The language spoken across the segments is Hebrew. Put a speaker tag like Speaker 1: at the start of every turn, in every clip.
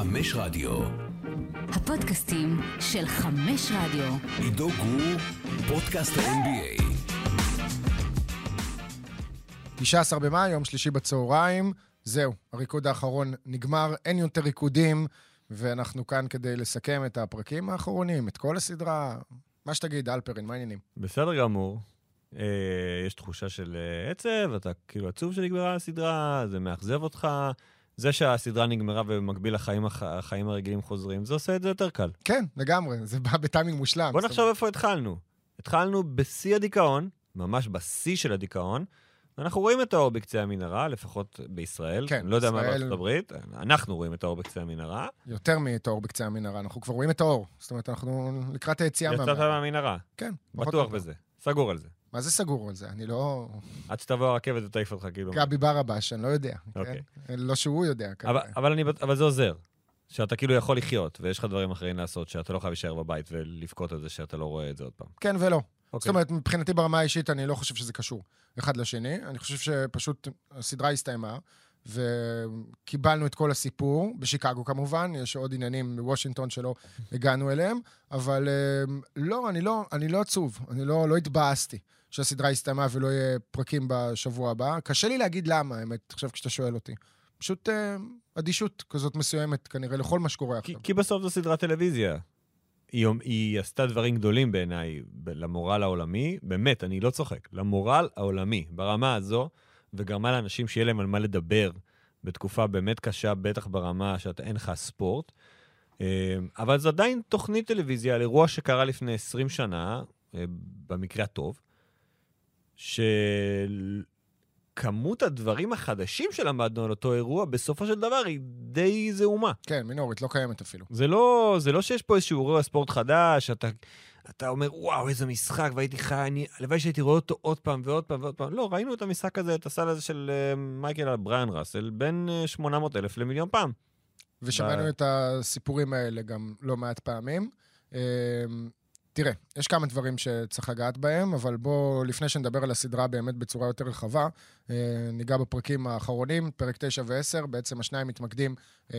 Speaker 1: חמש רדיו.
Speaker 2: הפודקאסטים של חמש רדיו.
Speaker 1: עידו גור, פודקאסט ה-NBA.
Speaker 3: 19 במאי, יום שלישי בצהריים. זהו, הריקוד האחרון נגמר, אין יותר ריקודים, ואנחנו כאן כדי לסכם את הפרקים האחרונים, את כל הסדרה. מה שתגיד, אלפרין, מה העניינים?
Speaker 4: בסדר גמור. אה, יש תחושה של אה, עצב, אתה כאילו עצוב שנגמרה הסדרה, זה מאכזב אותך. זה שהסדרה נגמרה ובמקביל החיים, הח- החיים הרגילים חוזרים, זה עושה את זה יותר קל.
Speaker 3: כן, לגמרי, זה בא בטיימינג מושלם.
Speaker 4: בוא נחשוב איפה התחלנו. התחלנו בשיא הדיכאון, ממש בשיא של הדיכאון. אנחנו רואים את האור בקצה המנהרה, לפחות בישראל.
Speaker 3: כן,
Speaker 4: אני לא יודע מה בארצות הברית, אנחנו רואים את האור בקצה המנהרה.
Speaker 3: יותר מאת האור בקצה המנהרה, אנחנו כבר רואים את האור. זאת אומרת, אנחנו לקראת היציאה
Speaker 4: יצאת
Speaker 3: מהמנהרה.
Speaker 4: מהמנהרה,
Speaker 3: כן.
Speaker 4: בטוח. בזה. סגור על זה.
Speaker 3: מה זה סגור על זה? אני לא...
Speaker 4: עד שתבוא הרכבת ותעיף אותך, כאילו.
Speaker 3: גבי ברבש, אני לא יודע.
Speaker 4: אוקיי.
Speaker 3: כן? לא שהוא יודע,
Speaker 4: אבל. אבל, אני, בט- אבל זה עוזר. שאתה כאילו יכול לחיות, ויש לך דברים אחרים לעשות, שאתה לא חייב להישאר בבית ולבכות על זה שאתה לא רואה את זה עוד פעם.
Speaker 3: כן ולא. זאת
Speaker 4: אוקיי.
Speaker 3: אומרת, מבחינתי ברמה האישית, אני לא חושב שזה קשור אחד לשני. אני חושב שפשוט הסדרה הסתיימה, וקיבלנו את כל הסיפור, בשיקגו כמובן, יש עוד עניינים בוושינגטון שלא הגענו אליהם, אבל אה, לא, אני לא, אני לא עצוב, אני לא, לא התבאסתי שהסדרה הסתיימה ולא יהיה פרקים בשבוע הבא. קשה לי להגיד למה, האמת, עכשיו כשאתה שואל אותי. פשוט אה, אדישות כזאת מסוימת, כנראה, לכל מה שקורה
Speaker 4: כי,
Speaker 3: עכשיו.
Speaker 4: כי בסוף זו סדרת טלוויזיה. היא, היא עשתה דברים גדולים בעיניי למורל העולמי, באמת, אני לא צוחק, למורל העולמי, ברמה הזו, וגרמה לאנשים שיהיה להם על מה לדבר בתקופה באמת קשה, בטח ברמה שאתה אין לך ספורט. אה, אבל זו עדיין תוכנית טלוויזיה על אירוע שקרה לפני 20 שנה, אה, במקרה הטוב, שכמות הדברים החדשים שלמדנו על אותו אירוע, בסופו של דבר היא די זעומה.
Speaker 3: כן, מינורית, לא קיימת אפילו.
Speaker 4: זה לא, זה לא שיש פה איזשהו אירוע ספורט חדש, אתה, אתה אומר, וואו, איזה משחק, והייתי חי, אני, הלוואי שהייתי רואה אותו עוד פעם ועוד פעם ועוד פעם. לא, ראינו את המשחק הזה, את הסל הזה של uh, מייקל על בריאן ראסל, בין uh, 800 אלף למיליון פעם.
Speaker 3: ושמענו
Speaker 4: ב-
Speaker 3: את הסיפורים האלה גם לא מעט פעמים. תראה, יש כמה דברים שצריך לגעת בהם, אבל בואו, לפני שנדבר על הסדרה באמת בצורה יותר רחבה, אה, ניגע בפרקים האחרונים, פרק 9 ו-10, בעצם השניים מתמקדים אה,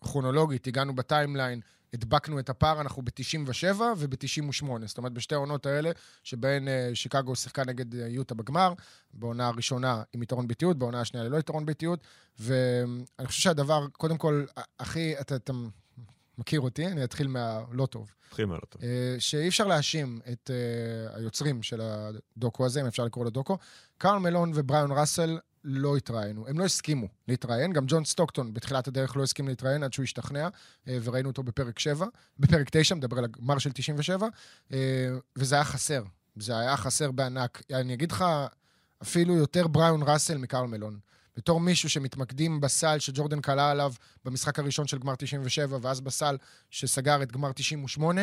Speaker 3: כרונולוגית, הגענו בטיימליין, הדבקנו את הפער, אנחנו ב-97 וב-98. זאת אומרת, בשתי העונות האלה, שבהן אה, שיקגו שיחקה נגד יוטה בגמר, בעונה הראשונה עם יתרון ביתיות, בעונה השנייה ללא יתרון ביתיות, ואני חושב שהדבר, קודם כל, הכי, אתה, אתה מכיר אותי, אני אתחיל מהלא טוב.
Speaker 4: נתחיל מעל אותו.
Speaker 3: אה, שאי אפשר להאשים את אה, היוצרים של הדוקו הזה, אם אפשר לקרוא לו דוקו. קרל מלון ובריאון ראסל לא התראיינו, הם לא הסכימו להתראיין, גם ג'ון סטוקטון בתחילת הדרך לא הסכים להתראיין עד שהוא השתכנע, אה, וראינו אותו בפרק 7, בפרק 9, מדבר על הגמר של 97, אה, וזה היה חסר, זה היה חסר בענק. אני אגיד לך, אפילו יותר בריאון ראסל מקרל מלון. בתור מישהו שמתמקדים בסל שג'ורדן קלע עליו במשחק הראשון של גמר 97, ואז בסל שסגר את גמר 98,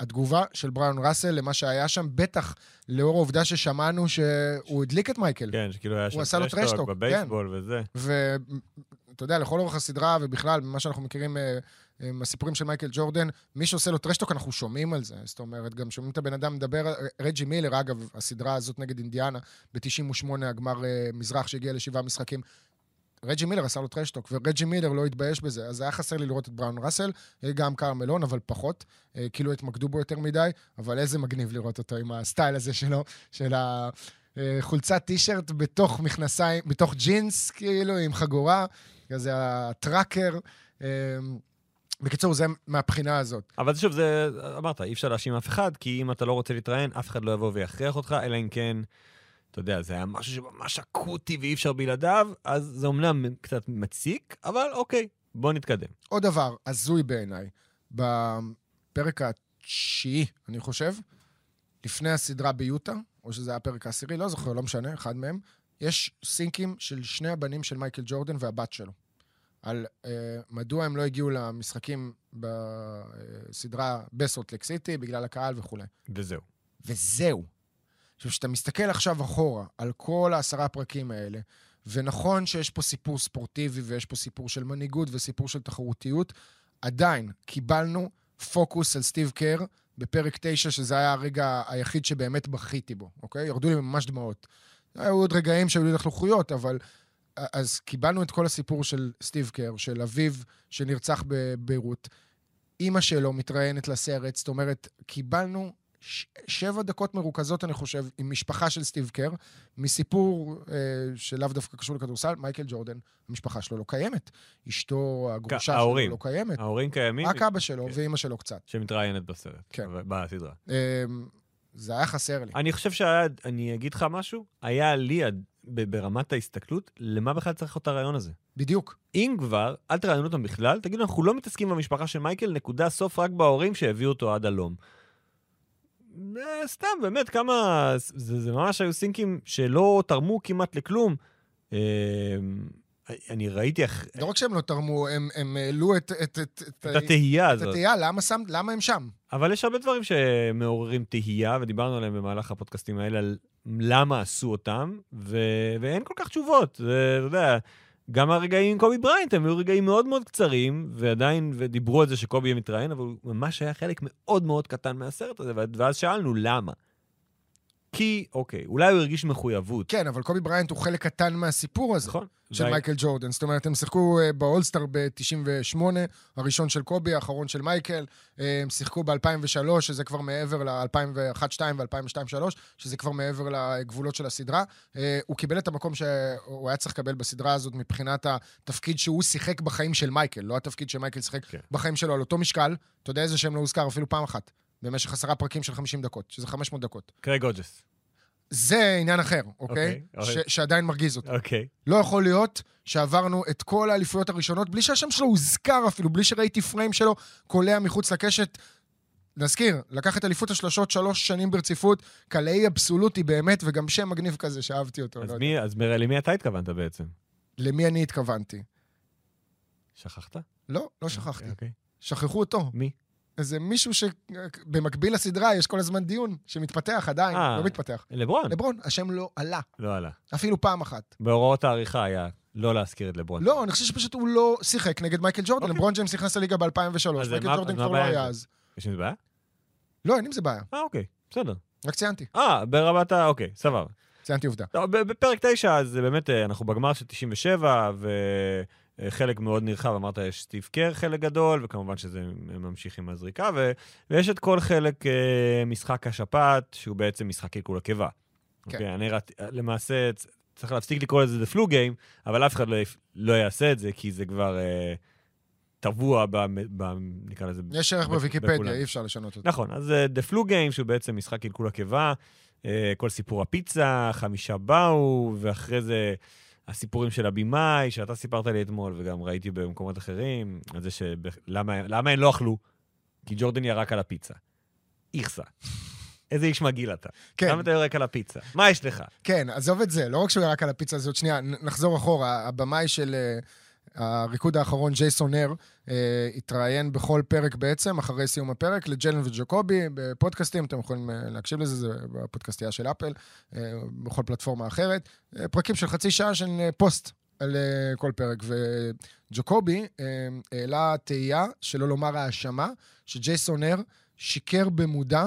Speaker 3: התגובה של ברייון ראסל למה שהיה שם, בטח לאור העובדה ששמענו שהוא הדליק את מייקל.
Speaker 4: כן, שכאילו היה שם
Speaker 3: trash talk,
Speaker 4: בבייסבול וזה.
Speaker 3: ואתה יודע, לכל אורך הסדרה, ובכלל, ממה שאנחנו מכירים אה, מהסיפורים של מייקל ג'ורדן, מי שעושה לו trash talk, אנחנו שומעים על זה. זאת אומרת, גם שומעים את הבן אדם מדבר, רג'י מילר, אגב, הסדרה הזאת נגד אינדיאנה, ב-98, הגמר אה, מזרח שהגיע לשבעה משחקים. רג'י מילר עשה לו טרשטוק, ורג'י מילר לא התבייש בזה, אז היה חסר לי לראות את בראון ראסל, אה, גם קרמלון, אבל פחות, אה, כאילו התמקדו בו יותר מדי, אבל איזה מגניב לראות אותו עם הסטייל הזה שלו, של החולצת טישרט בתוך מכנסיים, בתוך ג'ינס, כאילו, עם חגורה, כזה הטראקר. בקיצור, זה מהבחינה הזאת.
Speaker 4: אבל שוב, זה, אמרת, אי אפשר להאשים אף אחד, כי אם אתה לא רוצה להתראיין, אף אחד לא יבוא ויכריח אותך, אלא אם כן, אתה יודע, זה היה משהו שממש אקוטי ואי אפשר בלעדיו, אז זה אומנם קצת מציק, אבל אוקיי, בוא נתקדם.
Speaker 3: עוד דבר הזוי בעיניי, בפרק התשיעי, אני חושב, לפני הסדרה ביוטה, או שזה היה הפרק העשירי, לא זוכר, לא משנה, אחד מהם, יש סינקים של שני הבנים של מייקל ג'ורדן והבת שלו. על uh, מדוע הם לא הגיעו למשחקים בסדרה בסולט סיטי, בגלל הקהל וכולי.
Speaker 4: וזהו.
Speaker 3: וזהו. עכשיו, כשאתה מסתכל עכשיו אחורה על כל העשרה פרקים האלה, ונכון שיש פה סיפור ספורטיבי ויש פה סיפור של מנהיגות וסיפור של תחרותיות, עדיין קיבלנו פוקוס על סטיב קר בפרק 9, שזה היה הרגע היחיד שבאמת בכיתי בו, אוקיי? ירדו לי ממש דמעות. היו עוד רגעים שהיו לי לחלוכויות, אבל אז קיבלנו את כל הסיפור של סטיב קר, של אביו שנרצח בביירות. אימא שלו מתראיינת לסרט, זאת אומרת, קיבלנו ש- שבע דקות מרוכזות, אני חושב, עם משפחה של סטיב קר, מסיפור אה, שלאו דווקא קשור לכדורסל, מייקל ג'ורדן, המשפחה שלו לא קיימת. אשתו, הגרושה שלו
Speaker 4: ההורים.
Speaker 3: לא קיימת.
Speaker 4: ההורים קיימים,
Speaker 3: רק אבא שלו
Speaker 4: כן.
Speaker 3: ואימא שלו קצת.
Speaker 4: שמתראיינת בסרט,
Speaker 3: כן.
Speaker 4: בסדרה.
Speaker 3: אה, זה היה חסר לי.
Speaker 4: אני חושב שהיה, אני אגיד לך משהו, היה לי, ברמת ההסתכלות, למה בכלל צריך את הרעיון הזה?
Speaker 3: בדיוק.
Speaker 4: אם כבר, אל תראיינו אותם בכלל, תגידו, אנחנו לא מתעסקים במשפחה של מייקל, נקודה סוף רק בהורים שהביאו אותו עד הלום. אה, סתם, באמת, כמה... זה, זה ממש היו סינקים שלא תרמו כמעט לכלום. אה, אני ראיתי איך...
Speaker 3: לא רק שהם לא תרמו, הם, הם העלו את, את, את, את,
Speaker 4: את התהייה
Speaker 3: את
Speaker 4: הזאת.
Speaker 3: התהייה, למה, שם, למה הם שם?
Speaker 4: אבל יש הרבה דברים שמעוררים תהייה, ודיברנו עליהם במהלך הפודקאסטים האלה, על למה עשו אותם, ו... ואין כל כך תשובות. זה, אתה יודע, גם הרגעים עם קובי בריינט הם היו רגעים מאוד מאוד קצרים, ועדיין, ודיברו על זה שקובי מתראיין, אבל הוא ממש היה חלק מאוד מאוד קטן מהסרט הזה, ואז שאלנו למה. כי, אוקיי, אולי הוא הרגיש מחויבות.
Speaker 3: כן, אבל קובי בריינט הוא חלק קטן מהסיפור הזה.
Speaker 4: נכון.
Speaker 3: של
Speaker 4: וה-
Speaker 3: מייקל ג'ורדן. זאת אומרת, הם שיחקו אה, ב All-Star ב-98, הראשון של קובי, האחרון של מייקל. אה, הם שיחקו ב-2003, שזה כבר מעבר ל-2001-2002 ו-2002-2003, שזה כבר מעבר לגבולות של הסדרה. אה, הוא קיבל את המקום שהוא היה צריך לקבל בסדרה הזאת מבחינת התפקיד שהוא שיחק בחיים של מייקל, לא התפקיד שמייקל שיחק
Speaker 4: כן.
Speaker 3: בחיים שלו על אותו משקל. אתה יודע איזה שם לא הוזכר אפילו פעם אחת. במשך עשרה פרקים של 50 דקות, שזה 500 דקות.
Speaker 4: קרייג אוג'ס.
Speaker 3: זה עניין אחר, אוקיי?
Speaker 4: אוקיי, אוקיי.
Speaker 3: ש- שעדיין מרגיז אותי.
Speaker 4: אוקיי.
Speaker 3: לא יכול להיות שעברנו את כל האליפויות הראשונות בלי שהשם שלו הוזכר אפילו, בלי שראיתי פריים שלו קולע מחוץ לקשת. נזכיר, לקח את אליפות השלושות שלוש שנים ברציפות, קלעי אבסולוטי באמת, וגם שם מגניב כזה שאהבתי אותו.
Speaker 4: אז
Speaker 3: לא
Speaker 4: מי, אז מראה, למי אתה התכוונת בעצם?
Speaker 3: למי אני התכוונתי?
Speaker 4: שכחת?
Speaker 3: לא, לא שכחתי.
Speaker 4: אוקיי.
Speaker 3: שכחו אותו.
Speaker 4: מי?
Speaker 3: איזה מישהו שבמקביל לסדרה יש כל הזמן דיון שמתפתח עדיין,
Speaker 4: אה.
Speaker 3: לא מתפתח.
Speaker 4: לברון.
Speaker 3: לברון, השם לא עלה,
Speaker 4: לא עלה.
Speaker 3: אפילו פעם אחת.
Speaker 4: בהוראות העריכה היה לא להזכיר את לברון.
Speaker 3: לא, אני חושב שפשוט הוא לא שיחק נגד מייקל ג'ורדן.
Speaker 4: אוקיי.
Speaker 3: לברון ג'יימס נכנס לליגה ב-2003,
Speaker 4: אז
Speaker 3: מייקל ג'ורדן כבר לא היה? אז.
Speaker 4: יש עם זה בעיה?
Speaker 3: לא, אין עם זה בעיה,
Speaker 4: אה, אוקיי, בסדר.
Speaker 3: רק ציינתי.
Speaker 4: אה, ברמת ה... אוקיי, סבבה.
Speaker 3: ציינתי עובדה.
Speaker 4: בפרק 9, אז באמת, אה, אנחנו בגמר של 97, וחלק מאוד נרחב, אמרת, יש סטיב קר חלק גדול, וכמובן שזה ממשיך עם הזריקה, ו... ויש את כל חלק אה, משחק השפעת, שהוא בעצם משחק קלקול הקיבה.
Speaker 3: כן.
Speaker 4: אוקיי, אני ראיתי, למעשה, צריך להפסיק לקרוא לזה The Flu Game, אבל אף אחד לא, יפ- לא יעשה את זה, כי זה כבר אה, טבוע, ב, ב, נקרא לזה,
Speaker 3: יש ערך בוויקיפדיה. אי אפשר לשנות אותו.
Speaker 4: נכון, אז אה, The Flu Game, שהוא בעצם משחק קלקול הקיבה, אה, כל סיפור הפיצה, חמישה באו, ואחרי זה הסיפורים של הבמאי, שאתה סיפרת לי אתמול, וגם ראיתי במקומות אחרים, על זה שלמה למה הם לא אכלו? כי ג'ורדן ירק על הפיצה. איכסה. איזה איש מגעיל אתה.
Speaker 3: כן,
Speaker 4: למה אתה יורק על הפיצה? מה יש לך?
Speaker 3: כן, עזוב את זה, לא רק שהוא ירק על הפיצה הזאת, שנייה, נחזור אחורה. הבמאי של אה, הריקוד האחרון, ג'ייסון נר, אה, התראיין בכל פרק בעצם, אחרי סיום הפרק, לג'לן וג'קובי, בפודקאסטים, אתם יכולים אה, להקשיב לזה, זה בפודקאסטייה של אפל, אה, בכל פלטפורמה אחרת. פרקים של חצי שעה של פוסט על כל פרק. וג'קובי העלה תהייה, שלא לומר האשמה, שג'ייסון נר שיקר במודע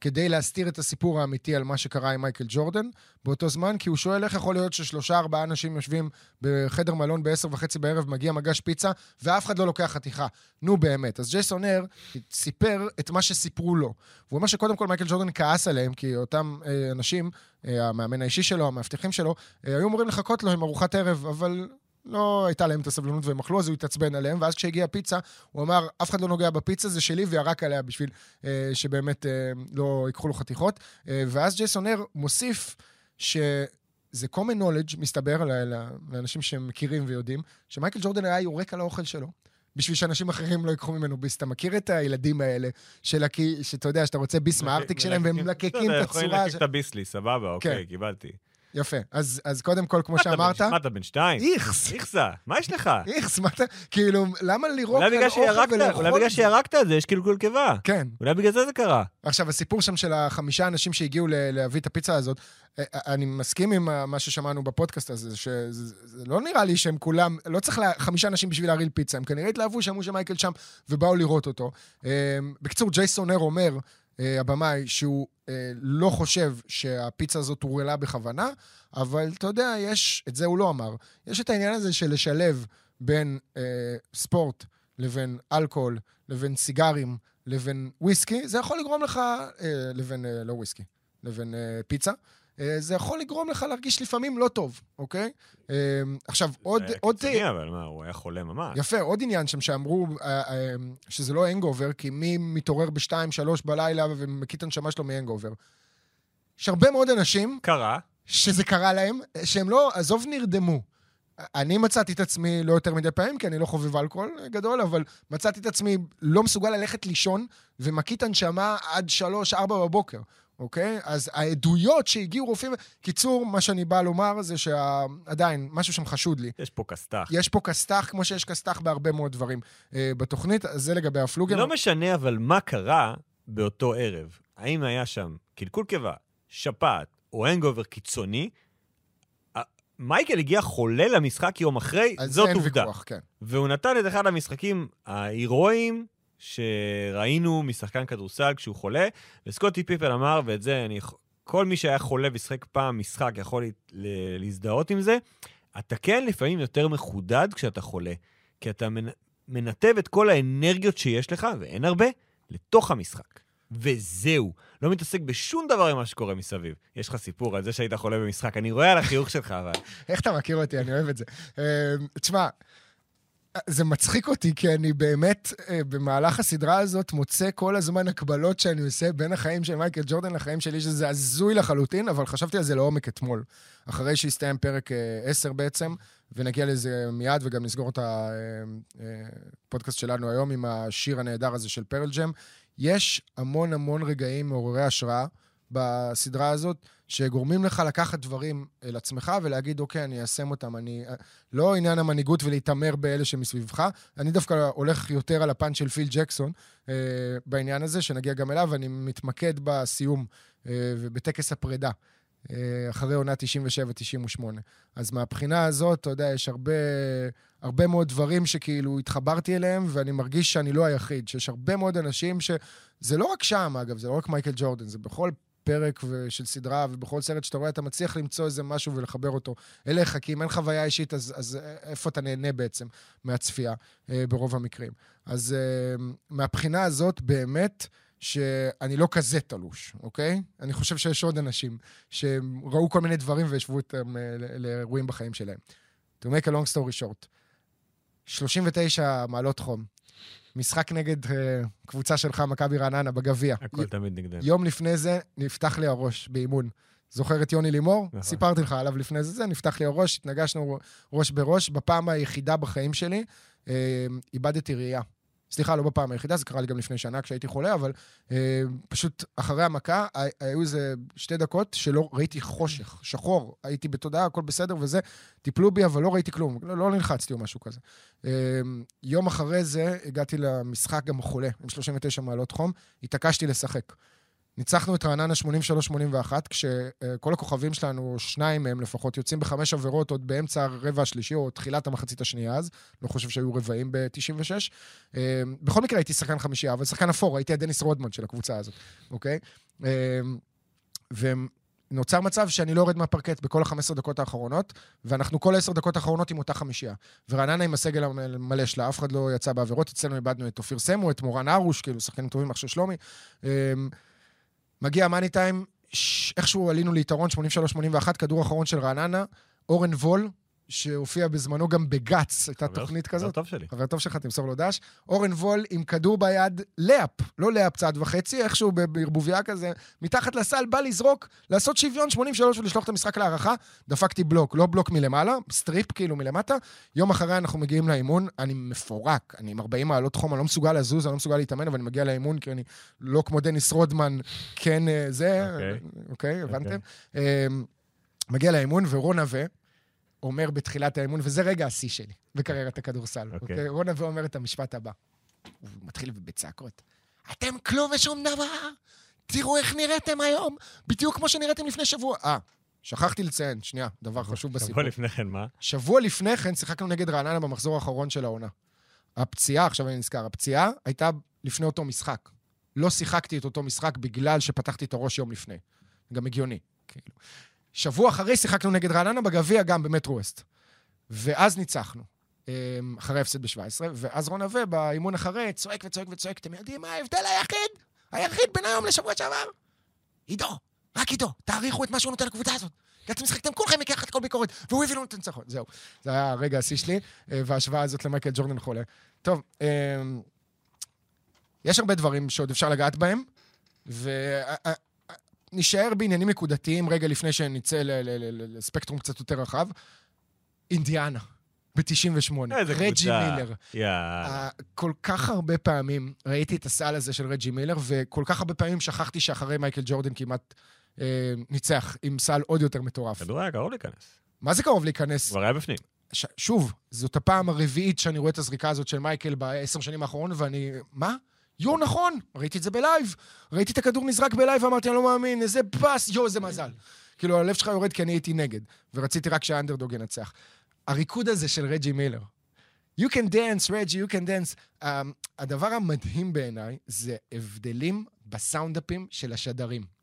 Speaker 3: כדי להסתיר את הסיפור האמיתי על מה שקרה עם מייקל ג'ורדן באותו זמן, כי הוא שואל איך יכול להיות ששלושה ארבעה אנשים יושבים בחדר מלון בעשר וחצי בערב, מגיע מגש פיצה, ואף אחד לא לוקח חתיכה. נו באמת. אז ג'ייסון נר סיפר את מה שסיפרו לו. והוא אומר שקודם כל מייקל ג'ורדן כעס עליהם, כי אותם אה, אנשים, אה, המאמן האישי שלו, המאבטחים שלו, אה, היו אמורים לחכות לו עם ארוחת ערב, אבל לא הייתה להם את הסבלנות והם אכלו, אז הוא התעצבן עליהם, ואז כשהגיעה פיצה, הוא אמר, אף אחד לא נוגע בפיצה, זה שלי, וירק עליה בשביל אה, שבאמת אה, לא ייקחו לו חתיכות. אה, ואז ג'ייסון נר מוסיף שזה common knowledge, מסתבר לאנשים שמכירים ויודעים, שמייקל ג'ורדן היה יורק על האוכל שלו. בשביל שאנשים אחרים לא ייקחו ממנו ביס. אתה מכיר את הילדים האלה, שאתה יודע, שאתה רוצה ביס מהארטיק שלהם, והם מלקקים את
Speaker 4: יכולים
Speaker 3: הצורה...
Speaker 4: להקיף
Speaker 3: ש-
Speaker 4: את הביסלי, סבבה, אוקיי, קיבלתי.
Speaker 3: יפה. אז אז קודם כל, כמו שאמרת,
Speaker 4: מה, אתה בן שתיים?
Speaker 3: איכס.
Speaker 4: איכסה, מה יש לך?
Speaker 3: איכס, מה אתה... כאילו, למה לירוק על אוכל ולאכול
Speaker 4: אולי בגלל? שירקת את זה, יש קלקול קיבה.
Speaker 3: כן.
Speaker 4: אולי בגלל זה זה קרה.
Speaker 3: עכשיו, הסיפור שם של החמישה אנשים שהגיעו להביא את הפיצה הזאת, אה, אה, אני מסכים עם אה, מה ששמענו בפודקאסט הזה, שזה זה לא נראה לי שהם כולם, לא צריך לה, חמישה אנשים בשביל להרעיל פיצה, הם כנראה התלהבו, שמעו שמייקל שם ובאו לראות אותו. בקיצור, ג'ייסון נר אומר, הבמאי, שהוא אה, לא חושב שהפיצה הזאת הורעלה בכוונה, אבל אתה יודע, יש, את זה הוא לא אמר, יש את העניין הזה של לשלב בין אה, ספורט לבין אלכוהול, לבין סיגרים, לבין וויסקי, זה יכול לגרום לך, אה, לבין, אה, לא וויסקי, לבין אה, פיצה, אה, זה יכול לגרום לך להרגיש לפעמים לא טוב, אוקיי? אה, עכשיו, עוד...
Speaker 4: זה היה קיצוני, אבל מה, הוא היה חולה ממש.
Speaker 3: יפה, עוד עניין שם שאמרו אה, אה, שזה לא הנגאובר, כי מי מתעורר בשתיים, שלוש בלילה ומקיא את הנשמה שלו מהנגאובר? יש הרבה מאוד אנשים
Speaker 4: קרה,
Speaker 3: שזה קרה להם, שהם לא, עזוב, נרדמו. אני מצאתי את עצמי לא יותר מדי פעמים, כי אני לא חובב אלכוהול גדול, אבל מצאתי את עצמי לא מסוגל ללכת לישון ומקיא את הנשמה עד שלוש, ארבע בבוקר, אוקיי? אז העדויות שהגיעו רופאים... קיצור, מה שאני בא לומר זה שעדיין, משהו שם חשוד לי.
Speaker 4: יש פה כסת"ח.
Speaker 3: יש פה כסת"ח, כמו שיש כסת"ח בהרבה מאוד דברים אה, בתוכנית, אז זה לגבי הפלוגר.
Speaker 4: לא משנה אבל מה קרה באותו ערב. האם היה שם קלקול קיבה, שפעת או הנגובר קיצוני, מייקל הגיע חולה למשחק יום אחרי, זאת עובדה.
Speaker 3: ויכוח, כן.
Speaker 4: והוא נתן את אחד המשחקים ההירואיים שראינו משחקן כדורסל כשהוא חולה, וסקוטי פיפל אמר, ואת זה אני... כל מי שהיה חולה ושיחק פעם משחק יכול לה- להזדהות עם זה, אתה כן לפעמים יותר מחודד כשאתה חולה, כי אתה מנ... מנתב את כל האנרגיות שיש לך, ואין הרבה, לתוך המשחק. וזהו. לא מתעסק בשום דבר עם מה שקורה מסביב. יש לך סיפור על זה שהיית חולה במשחק, אני רואה על החיוך שלך, אבל...
Speaker 3: איך אתה מכיר אותי? אני אוהב את זה. אה, תשמע, זה מצחיק אותי, כי אני באמת, אה, במהלך הסדרה הזאת, מוצא כל הזמן הקבלות שאני עושה בין החיים של מייקל ג'ורדן לחיים שלי, שזה הזוי לחלוטין, אבל חשבתי על זה לעומק אתמול. אחרי שהסתיים פרק אה, 10 בעצם, ונגיע לזה מיד, וגם נסגור את הפודקאסט שלנו היום עם השיר הנהדר הזה של פרל ג'ם. יש המון המון רגעים מעוררי השראה בסדרה הזאת, שגורמים לך לקחת דברים אל עצמך ולהגיד, אוקיי, אני איישם אותם. אני... לא עניין המנהיגות ולהתעמר באלה שמסביבך, אני דווקא הולך יותר על הפן של פיל ג'קסון אה, בעניין הזה, שנגיע גם אליו, ואני מתמקד בסיום אה, ובטקס הפרידה. אה, אחרי עונה 97-98. אז מהבחינה הזאת, אתה יודע, יש הרבה, הרבה מאוד דברים שכאילו התחברתי אליהם, ואני מרגיש שאני לא היחיד, שיש הרבה מאוד אנשים ש... זה לא רק שם, אגב, זה לא רק מייקל ג'ורדן, זה בכל פרק ו- של סדרה ובכל סרט שאתה רואה, אתה מצליח למצוא איזה משהו ולחבר אותו אליך, כי אם אין חוויה אישית, אז, אז איפה אתה נהנה בעצם מהצפייה אה, ברוב המקרים. אז אה, מהבחינה הזאת, באמת, שאני לא כזה תלוש, אוקיי? אני חושב שיש עוד אנשים שראו כל מיני דברים והשוו אותם אה, לאירועים בחיים שלהם. To make a long story short, 39 מעלות חום, משחק נגד uh, קבוצה שלך, מכבי רעננה, בגביע.
Speaker 4: הכל תמיד נגדנו.
Speaker 3: יום לפני זה נפתח לי הראש באימון. זוכר את יוני לימור?
Speaker 4: נכון.
Speaker 3: סיפרתי לך עליו לפני זה, זה, נפתח לי הראש, התנגשנו ראש בראש. בפעם היחידה בחיים שלי, אה, איבדתי ראייה. סליחה, לא בפעם היחידה, זה קרה לי גם לפני שנה כשהייתי חולה, אבל אה, פשוט אחרי המכה, היו איזה שתי דקות שלא ראיתי חושך, שחור. הייתי בתודעה, הכל בסדר וזה, טיפלו בי, אבל לא ראיתי כלום, לא, לא נלחצתי או משהו כזה. אה, יום אחרי זה הגעתי למשחק גם חולה, עם 39 מעלות חום, התעקשתי לשחק. ניצחנו את רעננה 83-81, כשכל הכוכבים שלנו, שניים מהם לפחות, יוצאים בחמש עבירות עוד באמצע הרבע השלישי, או תחילת המחצית השנייה אז. לא חושב שהיו רבעים ב-96. אה, בכל מקרה הייתי שחקן חמישייה, אבל שחקן אפור, הייתי הדניס רודמן של הקבוצה הזאת, אוקיי? אה, ונוצר מצב שאני לא יורד מהפרקט בכל ה-15 דקות האחרונות, ואנחנו כל ה-10 דקות האחרונות עם אותה חמישייה. ורעננה עם הסגל המלא שלה, אף אחד לא יצא בעבירות. אצלנו איבדנו את אופיר סמו, את מורן ארוש, כאילו שחקנים טובים, אח של שלומי. מגיע המאני טיים, איכשהו עלינו ליתרון 83-81, כדור אחרון של רעננה, אורן וול, שהופיע בזמנו גם בגץ, הייתה
Speaker 4: חבר-
Speaker 3: תוכנית
Speaker 4: חבר
Speaker 3: כזאת.
Speaker 4: טוב שלי.
Speaker 3: חבר טוב שלך, תמסור לו דש. אורן וול עם כדור ביד, layup, לא layup צעד וחצי, איכשהו בערבוביה כזה, מתחת לסל, בא לזרוק, לעשות שוויון 83 ולשלוח את המשחק להארכה. דפקתי בלוק, לא בלוק מלמעלה, strip כאילו מלמטה. יום אחרי אנחנו מגיעים לאימון, אני מפורק, אני עם 40 מעלות חום, אני לא מסוגל לזוז, אני לא מסוגל להתאמן, אבל אני מגיע לאימון כי אני לא כמו דניס רודמן, כן אה, זה,
Speaker 4: אוקיי.
Speaker 3: אוקיי, הבנתם? אה, מגיע לאימון, ורון נווה אומר בתחילת האימון, וזה רגע השיא שלי בקריירת הכדורסל.
Speaker 4: אוקיי.
Speaker 3: אוקיי? רון נווה אומר את המשפט הבא. הוא מתחיל בצעקות. אתם כלום ושום דבר! תראו איך נראיתם היום, בדיוק כמו שנראיתם לפני שבוע. אה, שכחתי לציין, שנייה, דבר חשוב בסיפור.
Speaker 4: שבוע לפני כן, מה?
Speaker 3: שבוע לפני כן שיחקנו נגד רעננה במחזור האחרון של העונה. הפציעה, עכשיו אני נזכר, הפציעה הייתה לפני אותו משחק. לא שיחקתי את אותו משחק בגלל שפתחתי את הראש יום לפני. גם הגיוני, כאילו. שבוע אחרי שיחקנו נגד רעננה בגביע, גם במטרו ווסט. ואז ניצחנו, אמ, אחרי ההפסד ב-17, ואז רון נווה באימון אחרי צועק וצועק וצועק, אתם יודעים מה ההבדל היחיד? היחיד בין היום לשבוע שעבר? עידו, רק עידו, תעריכו את מה שהוא נותן לקבוצה הזאת. כי אתם משחקתם כולכם מקחת כל ביקורת, והוא הביא לנו את הניצחון. זהו. זה היה הרגע השיא שלי, אה, וההשוואה הזאת למייקל ג'ורדן חולה. טוב, אמ, יש הרבה דברים שעוד אפשר לגעת בהם, ונשאר בעניינים נקודתיים רגע לפני שנצא לספקטרום קצת יותר רחב. אינדיאנה, ב-98.
Speaker 4: איזה
Speaker 3: רג'י
Speaker 4: קבוצה.
Speaker 3: מילר.
Speaker 4: יאללה.
Speaker 3: אה, כל כך הרבה פעמים ראיתי את הסל הזה של רג'י מילר, וכל כך הרבה פעמים שכחתי שאחרי מייקל ג'ורדן כמעט אה, ניצח עם סל עוד יותר מטורף.
Speaker 4: כדור היה קרוב להיכנס.
Speaker 3: מה זה קרוב להיכנס?
Speaker 4: כבר היה בפנים.
Speaker 3: ש... שוב, זאת הפעם הרביעית שאני רואה את הזריקה הזאת של מייקל בעשר שנים האחרונות, ואני... מה? יואו, נכון, ראיתי את זה ב live. ראיתי את הכדור נזרק ב live ואמרתי, אני לא מאמין, איזה פס, יואו, איזה מזל. כאילו, הלב שלך יורד כי אני הייתי נגד, ורציתי רק שהאנדרדוג ינצח. הריקוד הזה של רג'י מילר. You can dance, רג'י, you can dance. Um, הדבר המדהים בעיניי זה הבדלים בסאונדאפים של השדרים.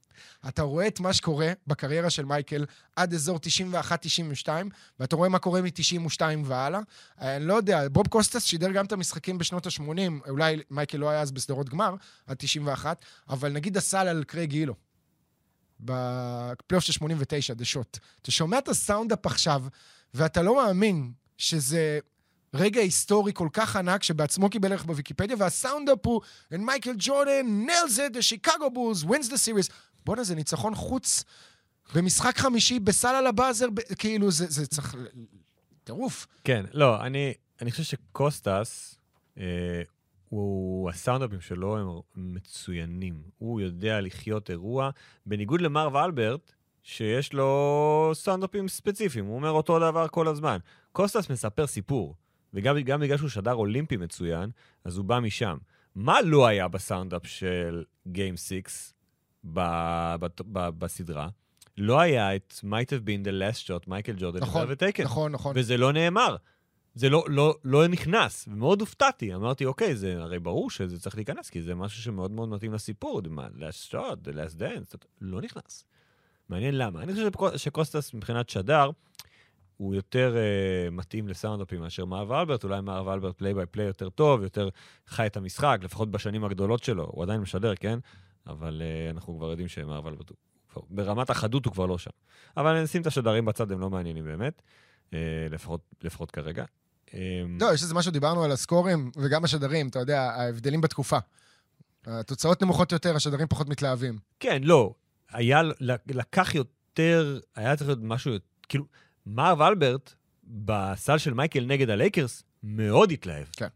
Speaker 3: אתה רואה את מה שקורה בקריירה של מייקל עד אזור 91-92, ואתה רואה מה קורה מ-92 והלאה. אני לא יודע, בוב קוסטס שידר גם את המשחקים בשנות ה-80, אולי מייקל לא היה אז בסדרות גמר, עד 91, אבל נגיד הסל על קרייג אילו. בפלייאוף של 89, the shot. אתה שומע את ה sound-up עכשיו, ואתה לא מאמין שזה רגע היסטורי כל כך ענק, שבעצמו קיבל ערך בוויקיפדיה, וה sound-up הוא, and מייקל ג'ורדן nails it, the Chicago Bulls wins the series. בואנה, זה ניצחון חוץ במשחק חמישי, בסל על הבאזר, ב- כאילו, זה, זה צריך... טירוף.
Speaker 4: כן, לא, אני, אני חושב שקוסטס, אה, הוא, הסאונדאפים שלו הם מצוינים. הוא יודע לחיות אירוע, בניגוד למרב אלברט, שיש לו סאונדאפים ספציפיים, הוא אומר אותו דבר כל הזמן. קוסטס מספר סיפור, וגם גם בגלל שהוא שדר אולימפי מצוין, אז הוא בא משם. מה לא היה ב sound-up של Game 6 ב, ב, ב, בסדרה? לא היה את might have been the last shot, מייקל ג'ורדן,
Speaker 3: נכון,
Speaker 4: ever taken.
Speaker 3: נכון, נכון.
Speaker 4: וזה לא נאמר. זה לא, לא, לא נכנס, ומאוד הופתעתי. אמרתי, אוקיי, זה הרי ברור שזה צריך להיכנס, כי זה משהו שמאוד מאוד מתאים לסיפור. מה, last shot, the last dance, לא נכנס. מעניין למה. אני חושב שקו- שקוסטס מבחינת שדר, הוא יותר uh, מתאים לסאונדאפים מאשר מרב אלברט, אולי מרב אלברט play by play יותר טוב, יותר חי את המשחק, לפחות בשנים הגדולות שלו. הוא עדיין משדר, כן? אבל uh, אנחנו כבר יודעים אלברט הוא... כבר- ברמת החדות הוא כבר לא שם. אבל נשים את השדרים בצד, הם לא מעניינים באמת, uh, לפחות, לפחות כרגע. Um,
Speaker 3: לא, יש איזה משהו, דיברנו על הסקורים וגם השדרים, אתה יודע, ההבדלים בתקופה. התוצאות נמוכות יותר, השדרים פחות מתלהבים.
Speaker 4: כן, לא. היה, לקח יותר, היה צריך להיות משהו, כאילו, מרב אלברט, בסל של מייקל נגד הלייקרס, מאוד התלהב.
Speaker 3: כן.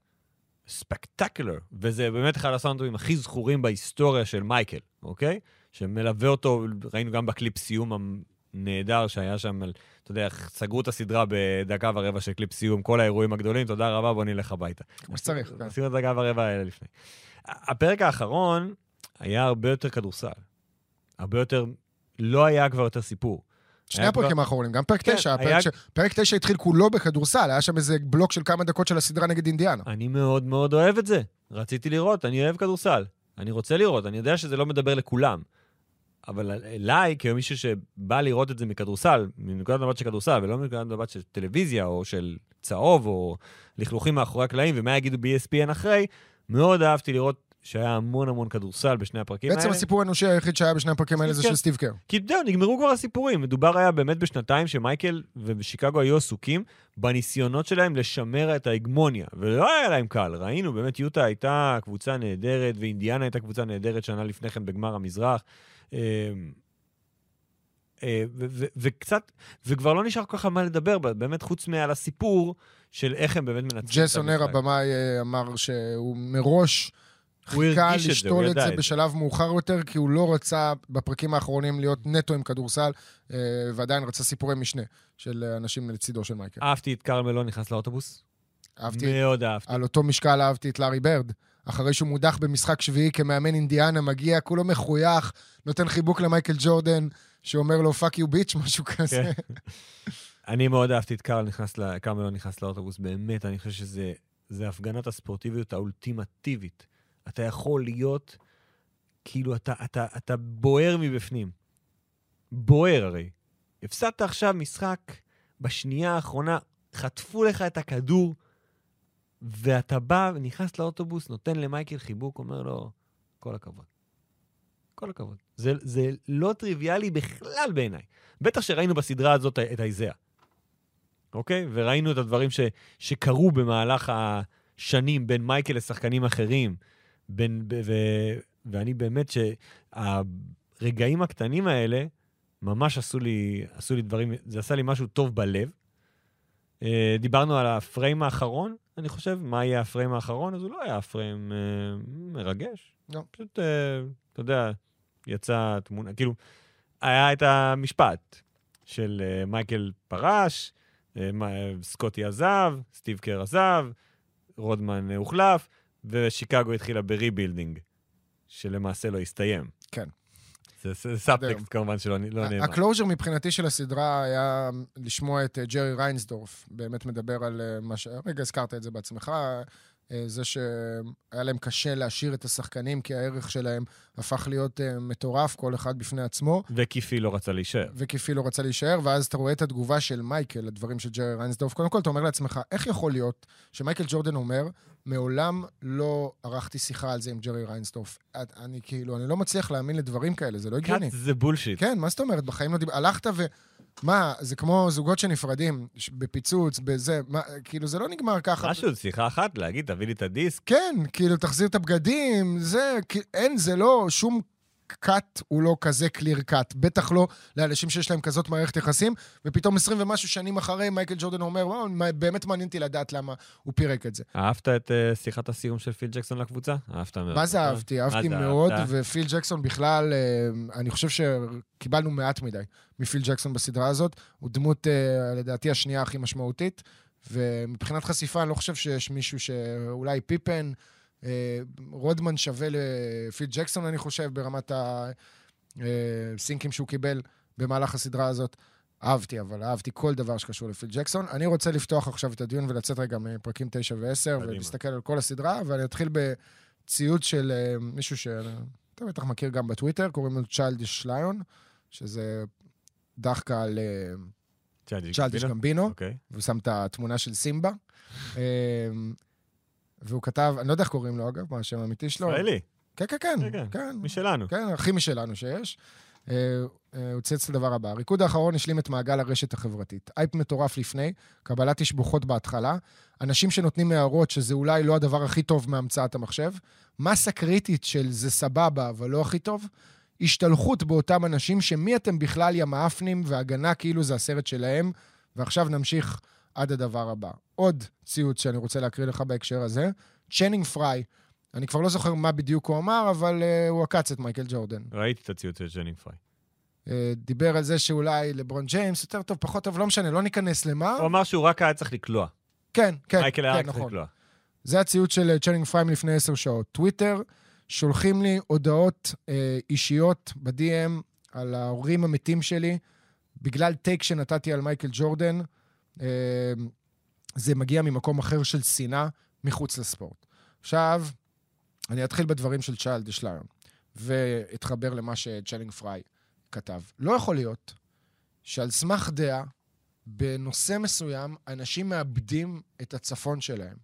Speaker 4: Spectacular. וזה באמת אחד הסאונדאפים הכי זכורים בהיסטוריה של מייקל, אוקיי? שמלווה אותו, ראינו גם בקליפ סיום הנהדר שהיה שם, על- אתה יודע, סגרו את הסדרה בדקה ורבע של קליפ סיום, כל האירועים הגדולים, תודה רבה, בוא נלך הביתה.
Speaker 3: כמו שצריך, כן.
Speaker 4: עשינו את הדקה ורבע האלה לפני. הפרק האחרון היה הרבה יותר כדורסל. הרבה יותר, לא היה כבר יותר סיפור.
Speaker 3: שני הפרקים האחרונים, גם פרק
Speaker 4: כן,
Speaker 3: תשע,
Speaker 4: היה-
Speaker 3: הפרק ש- פרק תשע התחיל כולו בכדורסל, היה שם איזה בלוק של כמה דקות של הסדרה נגד אינדיאנה.
Speaker 4: אני מאוד מאוד אוהב את זה. רציתי לראות, אני אוהב כדורסל. אני רוצה לראות, אני יודע שזה לא מדבר לכולם. אבל אליי, כמישהו שבא לראות את זה מכדורסל, מנקודת מבט של כדורסל, ולא מנקודת מבט של טלוויזיה, או של צהוב, או לכלוכים מאחורי הקלעים, ומה יגידו ב-ESPN אחרי, מאוד אהבתי לראות שהיה המון המון כדורסל בשני הפרקים האלה.
Speaker 3: בעצם הסיפור האנושי היחיד שהיה בשני הפרקים האלה זה
Speaker 4: כן.
Speaker 3: של סטיב קר.
Speaker 4: כי זהו, נגמרו כבר הסיפורים. מדובר היה באמת בשנתיים שמייקל ובשיקגו היו עסוקים בניסיונות שלהם לשמר את ההגמוניה. ולא היה להם קל, ראינו, באמת יוטה הייתה קבוצה נהדרת, ואינדיאנה הייתה קבוצה נהדרת שנה לפני כן בגמר המזרח. אה, אה, וקצת, וכבר לא נשאר כל כך על מה לדבר, באמת חוץ מעל הסיפור של איך הם באמת מנצחים את המשחק.
Speaker 3: ג'סון נר, הבמאי, אה, אמר שהוא מראש חיכה
Speaker 4: את
Speaker 3: לשתול את
Speaker 4: ידע
Speaker 3: זה
Speaker 4: את
Speaker 3: בשלב מאוחר יותר, כי הוא לא רצה בפרקים האחרונים להיות נטו עם כדורסל, אה, ועדיין רצה סיפורי משנה של אנשים לצידו של מייקל.
Speaker 4: אהבתי את קרמלו נכנס לאוטובוס.
Speaker 3: אהבתי,
Speaker 4: מאוד אהבתי.
Speaker 3: על אותו משקל אהבתי את לארי ברד. אחרי שהוא מודח במשחק שביעי כמאמן אינדיאנה, מגיע, כולו מחוייך, נותן חיבוק למייקל ג'ורדן, שאומר לו fuck you bitch, משהו כזה.
Speaker 4: כן. אני מאוד אהבתי את קרל נכנס, ל- קרמלו נכנס לאוטובוס, באמת, אני חושב שזה זה הפגנת הספורטיביות האולטימטיבית. אתה יכול להיות כאילו, אתה, אתה, אתה בוער מבפנים. בוער הרי. הפסדת עכשיו משחק בשנייה האחרונה, חטפו לך את הכדור, ואתה בא, נכנס לאוטובוס, נותן למייקל חיבוק, אומר לו, כל הכבוד. כל הכבוד. זה, זה לא טריוויאלי בכלל בעיניי. בטח שראינו בסדרה הזאת את האיזאה, אוקיי? וראינו את הדברים ש, שקרו במהלך השנים בין מייקל לשחקנים אחרים. בין, ב, ו, ואני באמת, שהרגעים הקטנים האלה ממש עשו לי, עשו לי דברים, זה עשה לי משהו טוב בלב. אה, דיברנו על הפריים האחרון, אני חושב, מה יהיה הפריים האחרון, אז הוא לא היה הפריים אה, מרגש.
Speaker 3: לא.
Speaker 4: פשוט, אה, אתה יודע, יצאה תמונה, כאילו, היה את המשפט של אה, מייקל פרש, אה, סקוטי עזב, סטיב קר עזב, רודמן הוחלף, ושיקגו התחילה ב rebuilding, שלמעשה לא הסתיים.
Speaker 3: כן.
Speaker 4: זה, זה סאבטקסט כמובן שלא לא נאמר.
Speaker 3: ה closure מבחינתי של הסדרה היה לשמוע את ג'רי ריינסדורף, באמת מדבר על אה, מה ש... רגע, הזכרת את זה בעצמך, זה שהיה להם קשה להשאיר את השחקנים, כי הערך שלהם הפך להיות אה, מטורף, כל אחד בפני עצמו,
Speaker 4: וקיפי לא רצה להישאר.
Speaker 3: וכיפי לא רצה להישאר, ואז אתה רואה את התגובה של מייקל לדברים של ג'רי ריינסדורף. קודם כל, אתה אומר לעצמך, איך יכול להיות שמייקל ג'ורדן אומר, מעולם לא ערכתי שיחה על זה עם ג'רי ריינסדורף. אני כאילו, אני לא מצליח להאמין לדברים כאלה, זה לא הגיוני.
Speaker 4: קאט זה בולשיט.
Speaker 3: כן, מה זאת אומרת? בחיים לא דיבר... הלכת ו... מה, זה כמו זוגות שנפרדים, בפיצוץ, בזה, מה, כאילו, זה לא נגמר ככה.
Speaker 4: משהו, שיחה אחת, להגיד, תביא לי את הדיסק.
Speaker 3: כן, כאילו, תחזיר את הבגדים, זה, אין, זה לא, שום קאט הוא לא כזה קליר קאט. בטח לא לאנשים שיש להם כזאת מערכת יחסים, ופתאום 20 ומשהו שנים אחרי, מייקל ג'ורדן אומר, וואו, באמת מעניין אותי לדעת למה הוא פירק את זה.
Speaker 4: אהבת את אה, שיחת הסיום של פיל ג'קסון לקבוצה? אהבת מאוד.
Speaker 3: מה זה אהבתי? אהבתי
Speaker 4: זה
Speaker 3: מאוד? ופיל ג'קסון בכלל, אה, אני חושב שקיבלנו מעט מדי מפיל ג'קסון בסדרה הזאת. הוא דמות, אה, לדעתי, השנייה הכי משמעותית, ומבחינת חשיפה, אני לא חושב שיש מישהו שאולי פיפן, אה, רודמן שווה לפיל ג'קסון, אני חושב, ברמת הסינקים שהוא קיבל במהלך הסדרה הזאת. אהבתי, אבל אהבתי כל דבר שקשור לפיל ג'קסון. אני רוצה לפתוח עכשיו את הדיון ולצאת רגע מפרקים 9 ו-10,
Speaker 4: קדימה.
Speaker 3: ולהסתכל על כל הסדרה, ואני אתחיל בציוץ של אה, מישהו שאתה בטח מכיר גם בטוויטר, קוראים לו צ'יילדיש ליון, שזה דחקה על אה, צ'יילדיש גמבינו,
Speaker 4: אוקיי.
Speaker 3: והוא שם את התמונה של סימבה. והוא כתב, אני לא יודע איך קוראים לו אגב, מה השם האמיתי שלו.
Speaker 4: ישראלי,
Speaker 3: כן, כן, כן,
Speaker 4: כן, כן.
Speaker 3: כן.
Speaker 4: משלנו.
Speaker 3: כן, הכי משלנו שיש. אה, אה, הוא ציץ את הדבר הבא. הריקוד האחרון השלים את מעגל הרשת החברתית. אייפ מטורף לפני, קבלת תשבוכות בהתחלה, אנשים שנותנים הערות שזה אולי לא הדבר הכי טוב מהמצאת המחשב, מסה קריטית של זה סבבה, אבל לא הכי טוב, השתלחות באותם אנשים שמי אתם בכלל יא מאפנים, והגנה כאילו זה הסרט שלהם, ועכשיו נמשיך עד הדבר הבא. עוד ציוץ שאני רוצה להקריא לך בהקשר הזה, צ'נינג פריי, אני כבר לא זוכר מה בדיוק הוא אמר, אבל uh, הוא עקץ את מייקל ג'ורדן.
Speaker 4: ראיתי את הציוץ של צ'נינג פריי.
Speaker 3: Uh, דיבר על זה שאולי לברון ג'יימס יותר טוב, פחות טוב, לא משנה, לא ניכנס למה.
Speaker 4: הוא אמר שהוא רק היה צריך לקלוע.
Speaker 3: כן, כן,
Speaker 4: מייקל היה
Speaker 3: כן,
Speaker 4: רק צריך
Speaker 3: נכון.
Speaker 4: לקלוע.
Speaker 3: זה הציוץ של אה, צ'נינג פריי מלפני עשר שעות. טוויטר, שולחים לי הודעות אה, אישיות ב-DM על ההורים המתים שלי, בגלל take שנתתי על מייקל ג'ורדן. אה, זה מגיע ממקום אחר של שנאה מחוץ לספורט. עכשיו, אני אתחיל בדברים של צ'יילד ליון, ואתחבר למה שצ'נינג פריי כתב. לא יכול להיות שעל סמך דעה, בנושא מסוים, אנשים מאבדים את הצפון שלהם.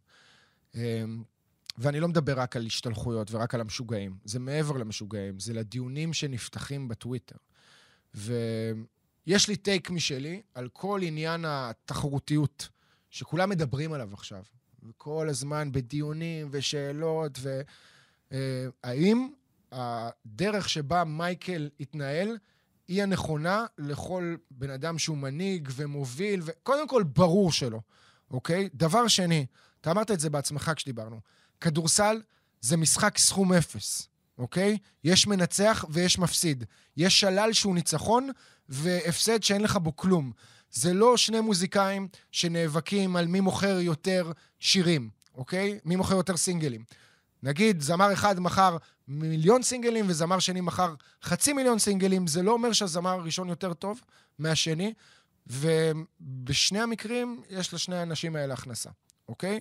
Speaker 3: אמ, ואני לא מדבר רק על השתלחויות ורק על המשוגעים, זה מעבר למשוגעים, זה לדיונים שנפתחים בטוויטר. ויש לי טייק משלי על כל עניין התחרותיות, שכולם מדברים עליו עכשיו. וכל הזמן בדיונים ושאלות, והאם הדרך שבה מייקל התנהל היא הנכונה לכל בן אדם שהוא מנהיג ומוביל, וקודם כל, ברור שלא, אוקיי? דבר שני, אתה אמרת את זה בעצמך כשדיברנו, כדורסל זה משחק סכום אפס, אוקיי? יש מנצח ויש מפסיד. יש שלל שהוא ניצחון והפסד שאין לך בו כלום. זה לא שני מוזיקאים שנאבקים על מי מוכר יותר שירים, אוקיי? מי מוכר יותר סינגלים. נגיד, זמר אחד מכר מיליון סינגלים וזמר שני מכר חצי מיליון סינגלים, זה לא אומר שהזמר הראשון יותר טוב מהשני, ובשני המקרים יש לשני האנשים האלה הכנסה, אוקיי?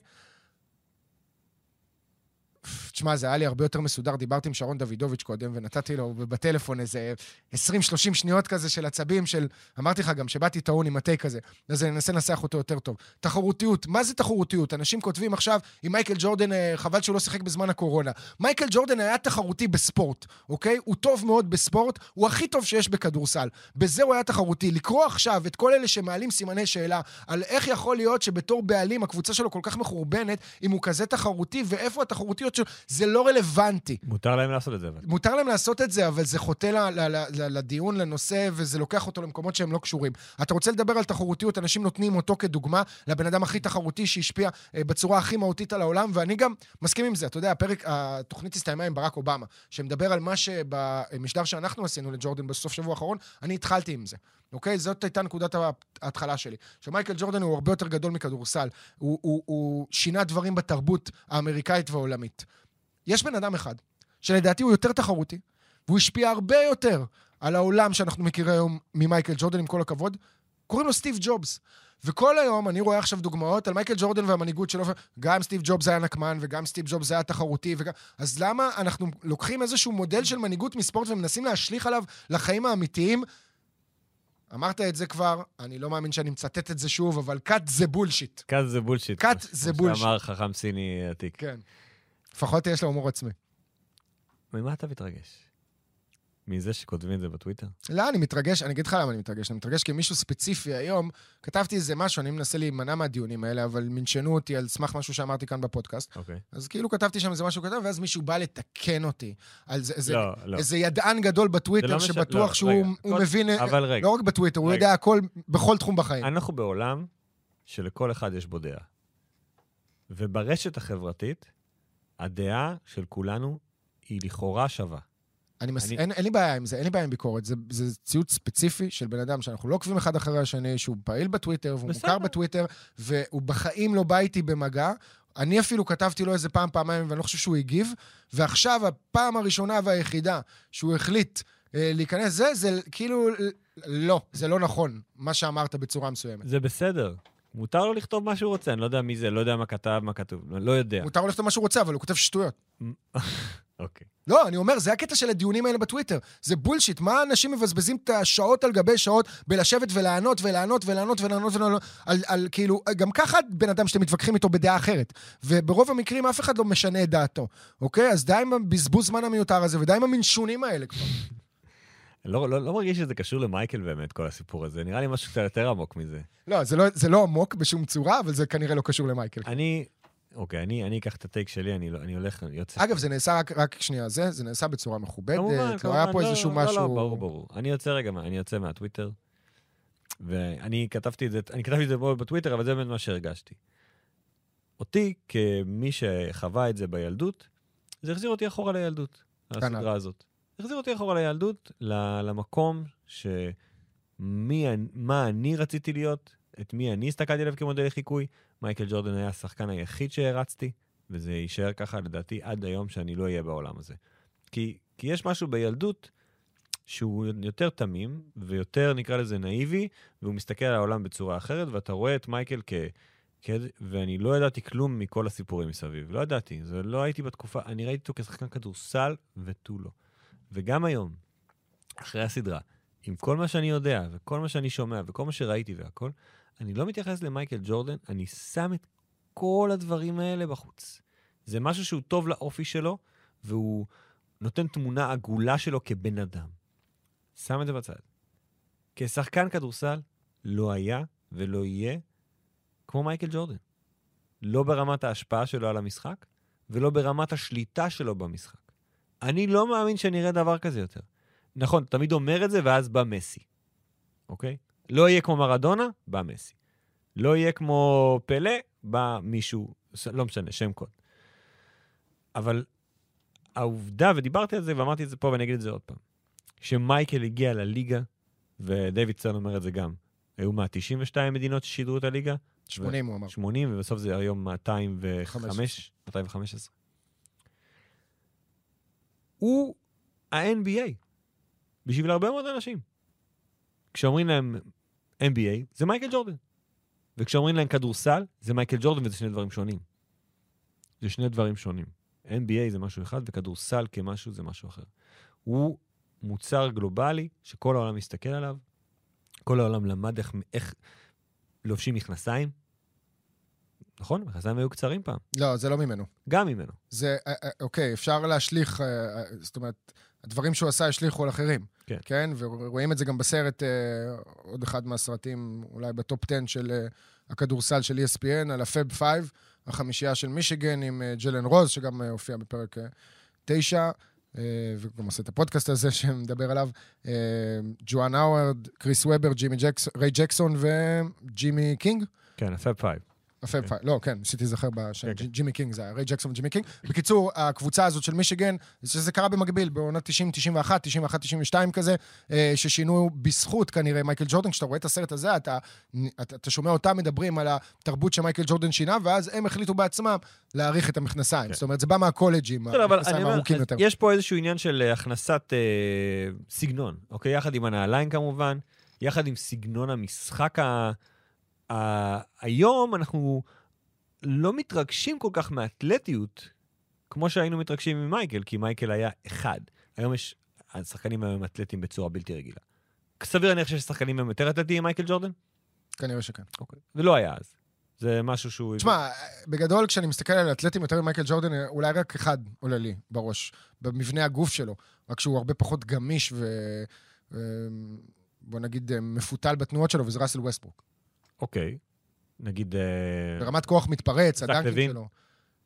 Speaker 3: תשמע, זה היה לי הרבה יותר מסודר. דיברתי עם שרון דוידוביץ' קודם, ונתתי לו בטלפון איזה 20-30 שניות כזה של עצבים, של... אמרתי לך גם, שבאתי טעון עם הטייק הזה, אז אני אנסה לנסח אותו יותר טוב. תחרותיות, מה זה תחרותיות? אנשים כותבים עכשיו, אם מייקל ג'ורדן, אה, חבל שהוא לא שיחק בזמן הקורונה. מייקל ג'ורדן היה תחרותי בספורט, אוקיי? הוא טוב מאוד בספורט, הוא הכי טוב שיש בכדורסל. בזה הוא היה תחרותי. לקרוא עכשיו את כל אלה שמעלים סימני שאלה על איך יכול להיות שבתור בעלים הקבוצה שלו כל כך מחורבנת, אם הוא כזה תחרותי, ואיפה התחרותיות שלו, זה לא רלוונטי.
Speaker 4: מותר להם לעשות את זה, אבל.
Speaker 3: מותר להם לעשות את זה, אבל זה חוטא ל- ל- ל- ל- לדיון, לנושא, וזה לוקח אותו למקומות שהם לא קשורים. אתה רוצה לדבר על תחרותיות, אנשים נותנים אותו כדוגמה לבן אדם הכי תחרותי שהשפיע אה, בצורה הכי מהותית על העולם, ואני גם מסכים עם זה. אתה יודע, הפרק, התוכנית הסתיימה עם ברק אובמה, שמדבר על מה שבמשדר שאנחנו עשינו לג'ורדן בסוף שבוע האחרון, אני התחלתי עם זה. אוקיי? זאת הייתה נקודת ההתחלה שלי. שמייקל ג'ורדן הוא הרבה יותר גדול מכדורסל. הוא, הוא, הוא שינה דברים בתרבות האמריקאית והעולמית. יש בן אדם אחד, שלדעתי הוא יותר תחרותי, והוא השפיע הרבה יותר על העולם שאנחנו מכירים היום ממייקל ג'ורדן, עם כל הכבוד, קוראים לו סטיב ג'ובס. וכל היום אני רואה עכשיו דוגמאות על מייקל ג'ורדן והמנהיגות שלו, גם סטיב ג'ובס היה נקמן וגם סטיב ג'ובס היה תחרותי, וגם... אז למה אנחנו לוקחים איזשהו מודל של מנהיגות מספורט ומנסים להשליך עליו לחיים האמיתיים? אמרת את זה כבר, אני לא מאמין שאני מצטט את זה שוב, אבל cut זה bullshit.
Speaker 4: cut זה bullshit.
Speaker 3: cut זה bullshit.
Speaker 4: שאמר חכם סיני עתיק.
Speaker 3: כן. לפחות יש לו הומור עצמי.
Speaker 4: ממה אתה מתרגש? מזה שכותבים את זה בטוויטר?
Speaker 3: לא, אני מתרגש, אני אגיד לך למה אני מתרגש. אני מתרגש כי מישהו ספציפי היום, כתבתי איזה משהו, אני מנסה להימנע מהדיונים האלה, אבל מנשנו אותי על סמך משהו שאמרתי כאן בפודקאסט.
Speaker 4: אוקיי.
Speaker 3: אז כאילו כתבתי שם איזה משהו קטן, ואז מישהו בא לתקן אותי. על זה, איזה,
Speaker 4: לא, לא.
Speaker 3: איזה ידען גדול
Speaker 4: זה
Speaker 3: בטוויטר,
Speaker 4: לא
Speaker 3: שבטוח
Speaker 4: לא,
Speaker 3: שהוא
Speaker 4: רגע,
Speaker 3: הוא
Speaker 4: כל-
Speaker 3: מבין,
Speaker 4: אבל רגע.
Speaker 3: לא רק בטוויטר, הוא
Speaker 4: רגע.
Speaker 3: יודע הכל בכל תחום בחיים.
Speaker 4: אנחנו בעולם שלכל אחד יש בו דעה. וברשת החברתית, הדעה של כולנו היא לכאורה שווה.
Speaker 3: אני מס...
Speaker 4: אני-
Speaker 3: אין, אין לי בעיה עם זה, אין לי בעיה עם ביקורת. זה, זה ציוץ ספציפי של בן אדם שאנחנו לא עוקבים אחד אחרי השני, שהוא פעיל בטוויטר, והוא
Speaker 4: בסדר.
Speaker 3: מוכר בטוויטר, והוא בחיים לא בא איתי במגע. אני אפילו כתבתי לו איזה פעם, פעמיים, ואני לא חושב שהוא הגיב. ועכשיו, הפעם הראשונה והיחידה שהוא החליט אה, להיכנס, זה, זה כאילו, לא, זה לא נכון, מה שאמרת בצורה מסוימת.
Speaker 4: זה בסדר. מותר לו לכתוב מה שהוא רוצה, אני לא יודע מי זה, לא יודע מה כתב, מה כתוב, לא יודע.
Speaker 3: מותר לו לכתוב מה שהוא רוצה, אבל הוא כותב שטויות.
Speaker 4: אוקיי.
Speaker 3: לא, אני אומר, זה הקטע של הדיונים האלה בטוויטר. זה בולשיט. מה אנשים מבזבזים את השעות על גבי שעות בלשבת ולענות ולענות ולענות ולענות ולענות על, על כאילו, גם ככה בן אדם שאתם מתווכחים איתו בדעה אחרת. וברוב המקרים אף אחד לא משנה את דעתו, אוקיי? אז די עם הבזבוז זמן המיותר הזה, ודי עם המנשונים האלה כבר.
Speaker 4: לא, לא, לא מרגיש שזה קשור למייקל באמת, כל הסיפור הזה. נראה לי משהו קצת יותר עמוק מזה.
Speaker 3: לא, זה לא, זה לא עמוק בשום צורה, אבל זה כנראה לא קשור למייקל.
Speaker 4: אני, אוקיי, אני, אני אקח את הטייק שלי, אני, לא, אני הולך, אני יוצא...
Speaker 3: אגב, זה נעשה רק, רק שנייה זה, זה נעשה בצורה מכובדת,
Speaker 4: כמובן,
Speaker 3: לא היה
Speaker 4: כמובן,
Speaker 3: פה
Speaker 4: לא,
Speaker 3: איזשהו
Speaker 4: לא,
Speaker 3: משהו...
Speaker 4: לא, ברור, ברור. אני יוצא רגע, אני יוצא מהטוויטר, ואני כתבתי את זה, אני כתבתי את זה בטוויטר, אבל זה באמת מה שהרגשתי. אותי, כמי שחווה את זה בילדות, זה החזיר אותי אחורה לילדות,
Speaker 3: כנ"ל.
Speaker 4: הסדרה הזאת. החזיר אותי אחורה לילדות, למקום שמי, אני- מה אני רציתי להיות, את מי אני הסתכלתי עליו כמודל לחיקוי. מייקל ג'ורדן היה השחקן היחיד שהרצתי, וזה יישאר ככה לדעתי עד היום שאני לא אהיה בעולם הזה. כי, כי יש משהו בילדות שהוא יותר תמים, ויותר, נקרא לזה, נאיבי, והוא מסתכל על העולם בצורה אחרת, ואתה רואה את מייקל כ... כ... ואני לא ידעתי כלום מכל הסיפורים מסביב. לא ידעתי, זה לא הייתי בתקופה, אני ראיתי אותו כשחקן כדורסל ותו לא. וגם היום, אחרי הסדרה, עם כל מה שאני יודע, וכל מה שאני שומע, וכל מה שראיתי והכל, אני לא מתייחס למייקל ג'ורדן, אני שם את כל הדברים האלה בחוץ. זה משהו שהוא טוב לאופי שלו, והוא נותן תמונה עגולה שלו כבן אדם. שם את זה בצד. כשחקן כדורסל, לא היה ולא יהיה כמו מייקל ג'ורדן. לא ברמת ההשפעה שלו על המשחק, ולא ברמת השליטה שלו במשחק. אני לא מאמין שנראה דבר כזה יותר. נכון, תמיד אומר את זה, ואז בא מסי, אוקיי? לא יהיה כמו מרדונה, בא מסי. לא יהיה כמו פלא, בא מישהו, לא משנה, שם קוד. אבל העובדה, ודיברתי על זה ואמרתי את זה פה ואני אגיד את זה עוד פעם, שמייקל הגיע לליגה, ודייוויד סטרן אומר את זה גם, היו מה, 92 מדינות ששידרו את הליגה?
Speaker 3: 80, הוא אמר.
Speaker 4: 80, ובסוף זה היום 205, 215. הוא ה-NBA, בשביל הרבה מאוד אנשים. כשאומרים להם NBA, זה מייקל ג'ורדן. וכשאומרים להם כדורסל, זה מייקל ג'ורדן, וזה שני דברים שונים. זה שני דברים שונים. NBA זה משהו אחד, וכדורסל כמשהו זה משהו אחר. הוא מוצר גלובלי שכל העולם מסתכל עליו, כל העולם למד איך, איך לובשים מכנסיים. נכון? מכנסיים היו קצרים פעם.
Speaker 3: לא, זה לא ממנו.
Speaker 4: גם ממנו.
Speaker 3: זה, אה, אה, אוקיי, אפשר להשליך, אה, זאת אומרת, הדברים שהוא עשה השליכו על אחרים.
Speaker 4: כן.
Speaker 3: כן? ורואים את זה גם בסרט, אה, עוד אחד מהסרטים, אולי בטופ 10 של אה, הכדורסל של ESPN, על ה Fab 5, החמישייה של מישיגן עם אה, ג'לן רוז, שגם אה, הופיע בפרק 9, וגם עושה את הפודקאסט הזה שמדבר עליו. אה, ג'ואן הווארד, קריס וובר, ג'ימי ג'קסון, ריי ג'קסון וג'ימי קינג.
Speaker 4: כן, ה Fab
Speaker 3: Five.
Speaker 4: ה Fab כן.
Speaker 3: Five, לא, כן, ניסיתי להיזכר בשם,
Speaker 4: כן, כן.
Speaker 3: ג'ימי קינג זה היה, ריי ג'קסון וג'ימי קינג. בקיצור, הקבוצה הזאת של מישיגן, שזה קרה במקביל, בעונת 90, 91, 91, 92 כזה, אה, ששינו בזכות כנראה מייקל ג'ורדן. כשאתה רואה את הסרט הזה, אתה, אתה, אתה שומע אותם מדברים על התרבות שמייקל ג'ורדן שינה, ואז הם החליטו בעצמם להאריך את המכנסיים. זאת אומרת, זה בא מהקולג'ים, המכנסיים הארוכים יותר.
Speaker 4: יש פה איזשהו עניין של אה, הכנסת אה, סגנון, אוקיי? יחד עם הנעליים כמובן, יחד עם סגנון המשחק ה... ה... היום אנחנו לא מתרגשים כל כך מאתלטיות, כמו שהיינו מתרגשים ממייקל, כי מייקל היה אחד. היום יש... השחקנים היום הם אתלטים בצורה בלתי רגילה. סביר להניח שיש שחקנים היום יותר אתלטיים ממייקל ג'ורדן?
Speaker 3: כנראה שכן.
Speaker 4: אוקיי. זה לא היה אז. זה משהו שהוא...
Speaker 3: תשמע, בגדול, כשאני מסתכל על אתלטים יותר ממייקל ג'ורדן, אולי רק אחד עולה לי בראש, במבנה הגוף שלו, רק שהוא הרבה פחות גמיש ו... ו- בוא נגיד, אה, מפותל בתנועות שלו, וזה ראסל ווסטברוק.
Speaker 4: אוקיי. נגיד... אה,
Speaker 3: ברמת כוח מתפרץ, הדנקים? שלו.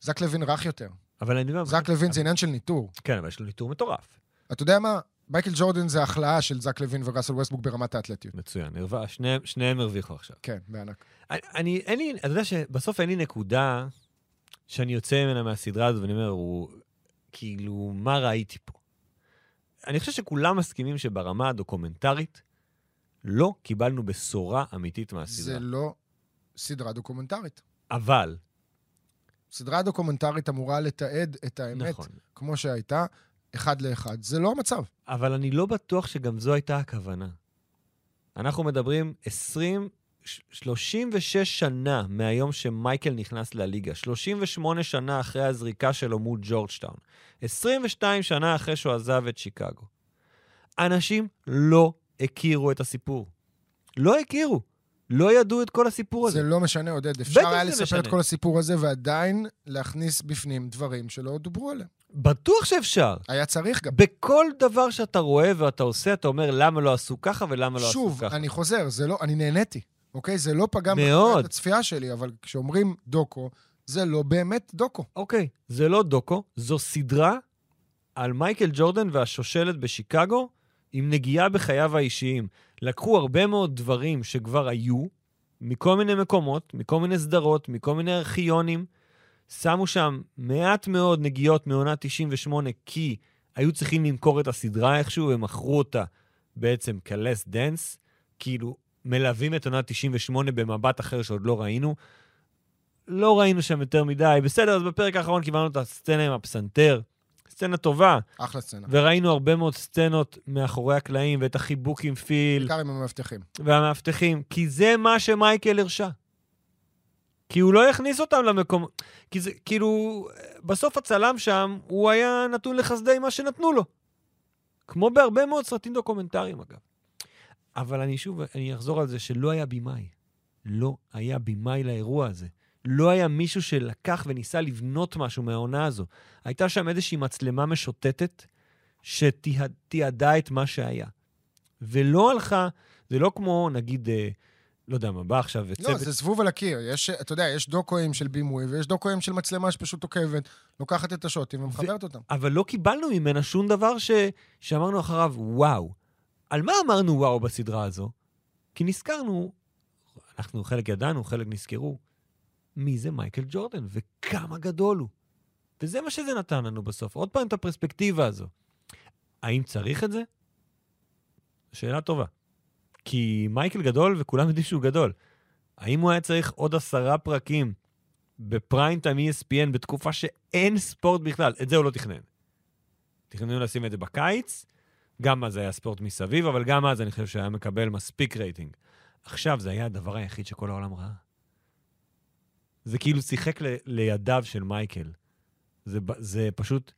Speaker 3: זק לוין רך יותר.
Speaker 4: אבל אני אומר...
Speaker 3: זק לוין זה עניין של ניטור.
Speaker 4: כן, אבל יש לו ניטור מטורף.
Speaker 3: אתה יודע מה? מייקל ג'ורדן זה החלאה של זק לוין וראסל ווסטברוק ברמת האתלטיות.
Speaker 4: מצוין, הרווה, שניהם, שניהם הרוויחו עכשיו.
Speaker 3: כן, בענק.
Speaker 4: אני, אני, אין לי, אתה יודע שבסוף אין לי נקודה שאני יוצא ממנה מהסדרה הזאת ואני אומר, הוא, כאילו, מה ראיתי פה? אני חושב שכולם מסכימים שברמה הדוקומנטרית לא קיבלנו בשורה אמיתית מהסדרה.
Speaker 3: זה לא סדרה דוקומנטרית.
Speaker 4: אבל,
Speaker 3: סדרה דוקומנטרית אמורה לתעד את האמת
Speaker 4: נכון,
Speaker 3: כמו שהייתה, אחד לאחד. זה לא המצב.
Speaker 4: אבל אני לא בטוח שגם זו הייתה הכוונה. אנחנו מדברים 20, ש- 36 שנה מהיום שמייקל נכנס לליגה, 38 שנה אחרי הזריקה שלו מול ג'ורג'טאון, 22 שנה אחרי שהוא עזב את שיקגו. אנשים לא הכירו את הסיפור. לא הכירו. לא ידעו את כל הסיפור הזה.
Speaker 3: זה לא משנה, עודד. אפשר היה
Speaker 4: זה
Speaker 3: לספר
Speaker 4: משנה.
Speaker 3: את כל הסיפור הזה ועדיין להכניס בפנים דברים שלא דוברו עליהם.
Speaker 4: בטוח שאפשר.
Speaker 3: היה צריך גם.
Speaker 4: בכל דבר שאתה רואה ואתה עושה, אתה אומר למה לא עשו ככה ולמה לא עשו
Speaker 3: שוב,
Speaker 4: ככה.
Speaker 3: אני חוזר, זה לא, אני נהניתי, אוקיי? זה לא פגם
Speaker 4: מאוד.
Speaker 3: הצפייה שלי, אבל כשאומרים דוקו, זה לא באמת דוקו.
Speaker 4: אוקיי, זה לא דוקו, זו סדרה על מייקל ג'ורדן והשושלת בשיקגו עם נגיעה בחייו האישיים. לקחו הרבה מאוד דברים שכבר היו, מכל מיני מקומות, מכל מיני סדרות, מכל מיני ארכיונים, שמו שם מעט מאוד נגיעות מעונה 98, כי היו צריכים למכור את הסדרה איכשהו, הם מכרו אותה בעצם כ Last Dance, כאילו מלווים את עונה 98 במבט אחר שעוד לא ראינו. לא ראינו שם יותר מדי. בסדר, אז בפרק האחרון קיבלנו את הסצנה עם הפסנתר. סצנה טובה,
Speaker 3: אחלה סצנה.
Speaker 4: וראינו הרבה מאוד סצנות מאחורי הקלעים, ואת החיבוק עם פיל,
Speaker 3: בעיקר עם המאבטחים.
Speaker 4: והמאבטחים, כי זה מה שמייקל הרשה. כי הוא לא הכניס אותם למקום... כי זה, כאילו, בסוף הצלם שם, הוא היה נתון לחסדי מה שנתנו לו. כמו בהרבה מאוד סרטים דוקומנטריים, אגב. אבל אני שוב, אני אחזור על זה שלא היה במאי. לא היה במאי לאירוע הזה. לא היה מישהו שלקח וניסה לבנות משהו מהעונה הזו. הייתה שם איזושהי מצלמה משוטטת שתיעדה את מה שהיה. ולא הלכה, זה לא כמו, נגיד, אה, לא יודע מה, בא עכשיו
Speaker 3: לא,
Speaker 4: וצוות...
Speaker 3: זה זבוב על הקיר. יש, אתה יודע, יש דוקואים של בימוי, ויש דוקואים של מצלמה שפשוט עוקבת, לוקחת את השוטים ומחברת אותם.
Speaker 4: אבל לא קיבלנו ממנה שום דבר ש... שאמרנו אחריו, וואו. על מה אמרנו וואו בסדרה הזו? כי נזכרנו, אנחנו חלק ידענו, חלק נזכרו, מי זה מייקל ג'ורדן וכמה גדול הוא. וזה מה שזה נתן לנו בסוף. עוד פעם את הפרספקטיבה הזו. האם צריך את זה? שאלה טובה. כי מייקל גדול וכולם יודעים שהוא גדול. האם הוא היה צריך עוד עשרה פרקים בפריים טיים ESPN בתקופה שאין ספורט בכלל? את זה הוא לא תכנן. תכננו לשים את זה בקיץ, גם אז היה ספורט מסביב, אבל גם אז אני חושב שהיה מקבל מספיק רייטינג. עכשיו זה היה הדבר היחיד שכל העולם ראה. זה כאילו שיחק ל- לידיו של מייקל. זה, זה פשוט...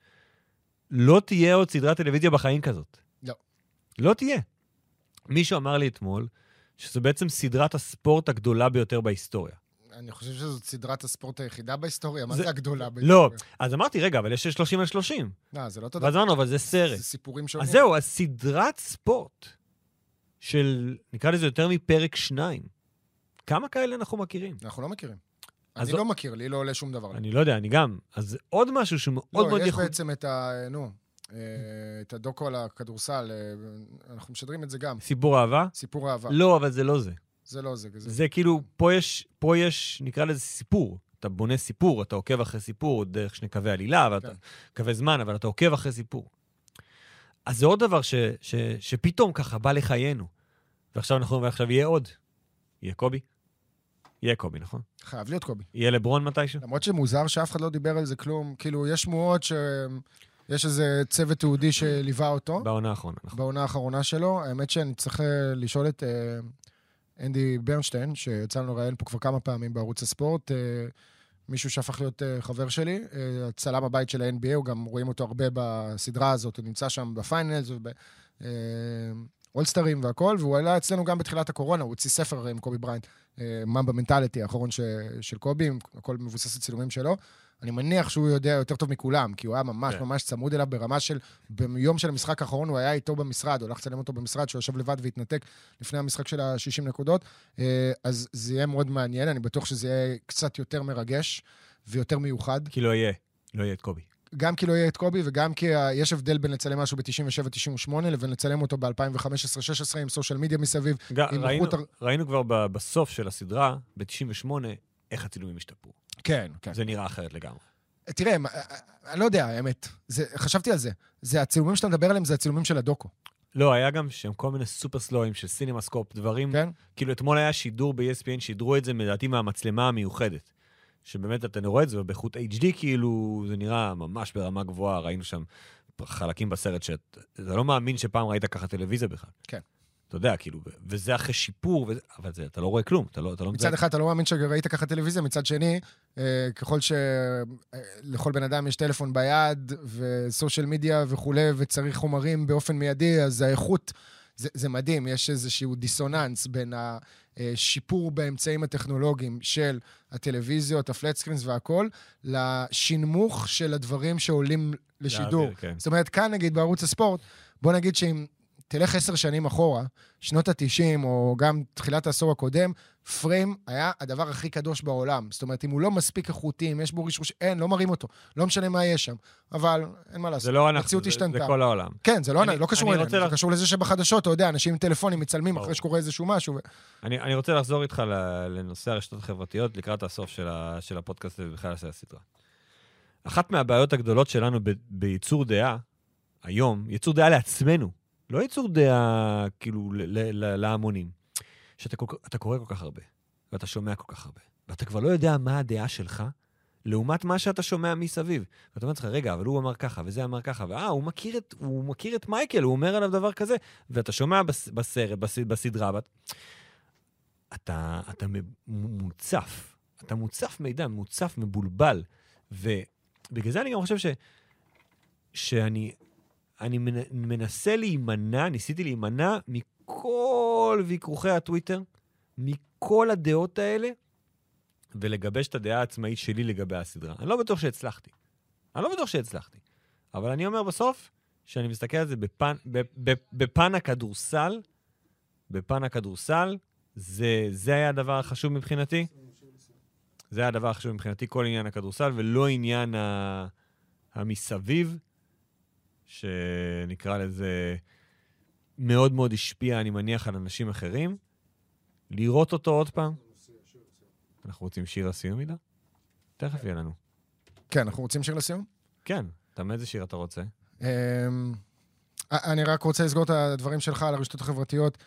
Speaker 4: לא תהיה עוד סדרת טלוויזיה בחיים כזאת.
Speaker 3: לא.
Speaker 4: לא תהיה. מישהו אמר לי אתמול שזו בעצם סדרת הספורט הגדולה ביותר בהיסטוריה.
Speaker 3: אני חושב שזאת סדרת הספורט היחידה בהיסטוריה, מה
Speaker 4: זה-
Speaker 3: זה הגדולה
Speaker 4: לא,
Speaker 3: בהיסטוריה?
Speaker 4: אז אמרתי, רגע, אבל יש 30 על 30.
Speaker 3: לא, זה לא אותו
Speaker 4: ואז. אמרנו, אבל זה סרט.
Speaker 3: זה סיפורים שונים.
Speaker 4: אז זהו, אז סדרת ספורט של, נקרא לזה יותר מפרק שניים. כמה כאלה אנחנו מכירים?
Speaker 3: אנחנו לא מכירים. אני
Speaker 4: לא-
Speaker 3: לא מכיר, לי לא עולה שום דבר.
Speaker 4: אני לא יודע, אני גם. אז עוד משהו שהוא מאוד
Speaker 3: לא,
Speaker 4: מאוד
Speaker 3: יש
Speaker 4: ייחודי.
Speaker 3: בעצם את ה... נו, אה, את הדוקו על הכדורסל, אה, אנחנו משדרים את זה גם.
Speaker 4: סיפור אהבה?
Speaker 3: סיפור אהבה.
Speaker 4: לא, אבל זה לא זה.
Speaker 3: זה לא זה. זה.
Speaker 4: זה כאילו, פה יש, פה יש, נקרא לזה סיפור. אתה בונה סיפור, אתה עוקב אחרי סיפור דרך שני קווי עלילה, ואתה
Speaker 3: כן.
Speaker 4: קווי זמן, אבל אתה עוקב אחרי סיפור. אז זה עוד דבר ש, ש, שפתאום ככה בא לחיינו. ועכשיו אנחנו, ועכשיו יהיה עוד. יהיה קובי? יהיה קובי, נכון?
Speaker 3: חייב להיות קובי.
Speaker 4: יהיה לברון מתישהו?
Speaker 3: למרות שמוזר שאף אחד לא דיבר על זה כלום. כאילו, יש שמועות שיש איזה צוות תיעודי שליווה אותו
Speaker 4: בעונה האחרונה, נכון.
Speaker 3: בעונה האחרונה שלו. האמת שאני צריך אה, לשאול את אה, אנדי ברנשטיין, שיצא לנו לראיין פה כבר כמה פעמים בערוץ הספורט. אה, מישהו שהפך להיות אה, חבר שלי, אה, הצלם הבית של ה-NBA, הוא גם רואים אותו הרבה בסדרה הזאת, הוא נמצא שם בפיינלס ובאולסטרים והכל, והוא עלה אצלנו גם בתחילת הקורונה, הוא הוציא ספר עם קובי בריינט, ממבה מנטליטי, האחרון ש- של קובי, הכל מבוסס על צילומים שלו. אני מניח שהוא יודע יותר טוב מכולם, כי הוא היה ממש
Speaker 4: כן.
Speaker 3: ממש צמוד אליו ברמה של, ביום של המשחק האחרון הוא היה איתו במשרד, הוא הלך לצלם אותו במשרד, שהוא יושב לבד והתנתק לפני המשחק של ה-60 נקודות. אה, אז זה יהיה מאוד מעניין, אני בטוח שזה יהיה קצת יותר מרגש ויותר מיוחד.
Speaker 4: כי לא יהיה, לא יהיה את קובי.
Speaker 3: גם כי לא יהיה את קובי, וגם כי יש הבדל בין לצלם משהו ב-97-98 לבין לצלם אותו ב-2015-2016 עם social media מסביב.
Speaker 4: ג-
Speaker 3: עם
Speaker 4: ראינו,
Speaker 3: הר-
Speaker 4: ראינו כבר ב- בסוף של הסדרה, ב-98, איך הצילומים השתפרו.
Speaker 3: כן, כן.
Speaker 4: זה נראה אחרת לגמרי.
Speaker 3: תראה, מה- אני לא יודע, האמת. זה, חשבתי על זה. זה הצילומים שאתה מדבר עליהם, זה הצילומים של הדוקו,
Speaker 4: לא, היה גם שם כל מיני super slow-ים של CinemaScope, דברים...
Speaker 3: כן?
Speaker 4: כאילו, אתמול היה שידור ב-ESPN, שידרו את זה, לדעתי, מהמצלמה המיוחדת. שבאמת, אתה רואה את זה, ובאיכות HD, כאילו, זה נראה ממש ברמה גבוהה, ראינו שם חלקים בסרט שאתה לא מאמין שפעם ראית ככה טלוויזיה בכלל.
Speaker 3: כן.
Speaker 4: אתה יודע, כאילו, וזה אחרי שיפור, וזה, אבל זה, אתה לא רואה כלום, אתה לא, אתה לא
Speaker 3: מצד אחד אתה לא מאמין שראית ככה טלוויזיה, מצד שני, אה, ככל שלכל בן אדם יש טלפון ביד וסושיאל מדיה וכולי, וצריך חומרים באופן מיידי, אז האיכות, זה, זה מדהים, יש איזשהו דיסוננס בין השיפור באמצעים הטכנולוגיים של הטלוויזיות, הפלט סקרינס והכל, לשנמוך של הדברים שעולים לשידור.
Speaker 4: להעביר, כן.
Speaker 3: זאת אומרת, כאן נגיד בערוץ הספורט, בוא נגיד שאם תלך עשר שנים אחורה, שנות ה-90, או גם תחילת העשור הקודם, פריים היה הדבר הכי קדוש בעולם. זאת אומרת, אם הוא לא מספיק איכותי, אם יש בו רישרוש, אין, לא מראים אותו. לא משנה מה יש שם. אבל אין מה לעשות.
Speaker 4: זה לא אנחנו, זה. זה כל העולם.
Speaker 3: כן, זה לא,
Speaker 4: אני-
Speaker 3: לא קשור אלינו,
Speaker 4: רוצה
Speaker 3: זה
Speaker 4: לח-
Speaker 3: קשור לזה שבחדשות, אתה יודע, אנשים עם טלפונים מצלמים
Speaker 4: ברור.
Speaker 3: אחרי שקורה איזשהו משהו. ו...
Speaker 4: אני, אני רוצה לחזור איתך לנושא הרשתות החברתיות לקראת הסוף של, ה, של הפודקאסט ובכלל של הסדרה. אחת מהבעיות הגדולות שלנו ב, בייצור דעה, היום, ייצור דעה לעצמנו, לא ייצור דעה כאילו ל, ל, ל, להמונים, שאתה קורא כל כך הרבה, ואתה שומע כל כך הרבה, ואתה כבר לא יודע מה הדעה שלך, לעומת מה שאתה שומע מסביב. ואתה אומר לעצמך, רגע, אבל הוא אמר ככה, וזה אמר ככה, ואה, הוא מכיר את, הוא מכיר את מייקל, הוא אומר עליו דבר כזה, ואתה שומע בס, בסרט, בס, בסדרה, ואת... אתה, אתה מוצף. אתה מוצף מידע, מוצף, מבולבל. ובגלל זה אני גם חושב ש, שאני אני מנ- מנסה להימנע, ניסיתי להימנע מכל ויכוחי הטוויטר, מכל הדעות האלה, ולגבש את הדעה העצמאית שלי לגבי הסדרה. אני לא בטוח שהצלחתי. אני לא בטוח שהצלחתי. אבל אני אומר בסוף, שאני מסתכל על זה בפן, בפ, בפ, בפן הכדורסל, בפן הכדורסל, זה, זה היה הדבר החשוב מבחינתי. זה היה הדבר החשוב מבחינתי, כל עניין הכדורסל, ולא עניין ה... המסביב, שנקרא לזה, מאוד מאוד השפיע, אני מניח, על אנשים אחרים. לראות אותו עוד פעם. אנחנו רוצים שיר הסיום, עידו? תכף יהיה לנו.
Speaker 3: כן, אנחנו רוצים שיר לסיום?
Speaker 4: כן, אתה מאיזה שיר אתה רוצה?
Speaker 3: אמ, אני רק רוצה לסגור את הדברים שלך על הרשתות החברתיות.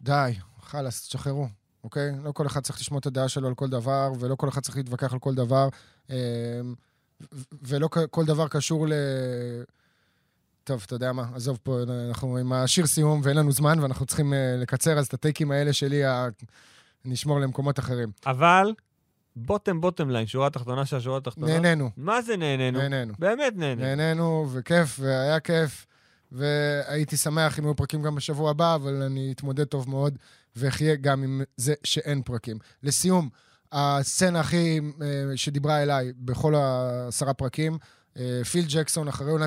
Speaker 3: די, חלאס, תשחררו, אוקיי? לא כל אחד צריך לשמוע את הדעה שלו על כל דבר, ולא כל אחד צריך להתווכח על כל דבר, אמ, ולא כל דבר קשור ל... טוב, אתה יודע מה, עזוב פה, אנחנו עם השיר סיום ואין לנו זמן, ואנחנו צריכים אה, לקצר, אז את הטייקים האלה שלי, ה- נשמור למקומות אחרים.
Speaker 4: אבל בוטם בוטם ליין, שורה תחתונה של השורה התחתונה.
Speaker 3: נהנינו,
Speaker 4: מה זה נהנינו?
Speaker 3: נהנינו.
Speaker 4: באמת נהנינו.
Speaker 3: נהנינו, וכיף, והיה כיף, והייתי שמח אם יהיו פרקים גם בשבוע הבא, אבל אני אתמודד טוב מאוד, ואחיה גם עם זה שאין פרקים. לסיום, הסצנה הכי אה, שדיברה אליי בכל העשרה פרקים, פיל ג'קסון, אחרי עונה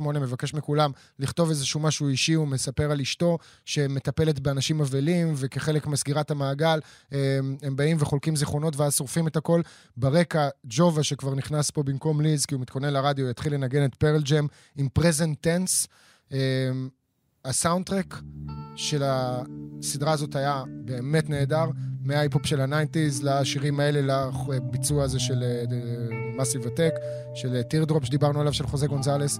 Speaker 3: 97-98, מבקש מכולם לכתוב איזשהו משהו אישי, הוא מספר על אשתו שמטפלת באנשים אבלים, וכחלק מסגירת המעגל, אה, הם באים וחולקים זיכרונות ואז שורפים את הכל. ברקע, ג'ובה, שכבר נכנס פה במקום ליז, כי הוא מתכונן לרדיו, יתחיל לנגן את פרל ג'ם עם Present Tense. ה soundtrack של הסדרה הזאת היה באמת נהדר, מההיפ-הופ של ה nineties לשירים האלה, לביצוע הזה של מאסיב אטאק, של Teardrop שדיברנו עליו, של חוזה גונזלס,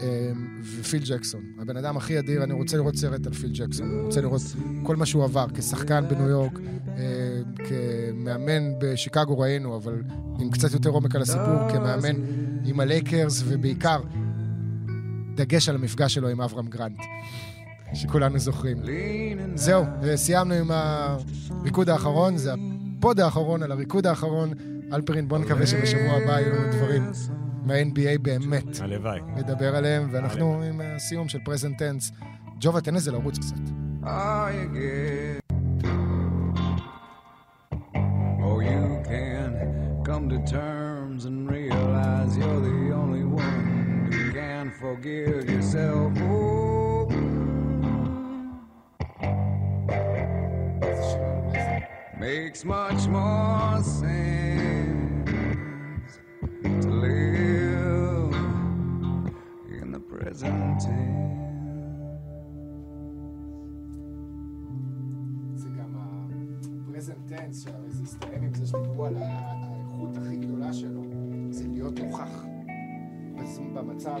Speaker 3: אה, ופיל ג'קסון. הבן אדם הכי אדיר, אני רוצה לראות סרט על פיל ג'קסון. אני רוצה לראות כל מה שהוא עבר, כשחקן בניו יורק, אה, כמאמן בשיקגו ראינו, אבל עם קצת יותר עומק על הסיפור, כמאמן עם הלייקרס, ובעיקר, דגש על המפגש שלו עם אברהם גרנט. שכולנו זוכרים. זהו, סיימנו עם הריקוד האחרון, זה הפוד האחרון על הריקוד האחרון. אלפרין, בוא נקווה שבשבוע הבא יהיו לנו דברים מה-NBA באמת
Speaker 4: הלוואי.
Speaker 3: לדבר עליהם, ואנחנו עם הסיום של פרזנט טנס. ג'ובה, תן לזה לרוץ קצת.
Speaker 5: Oh, you can come to terms much more sense to live in the present tense.
Speaker 3: שהרי זה הסתיים עם זה שדיברו על האיכות הכי גדולה שלו, זה להיות נוכח במצב.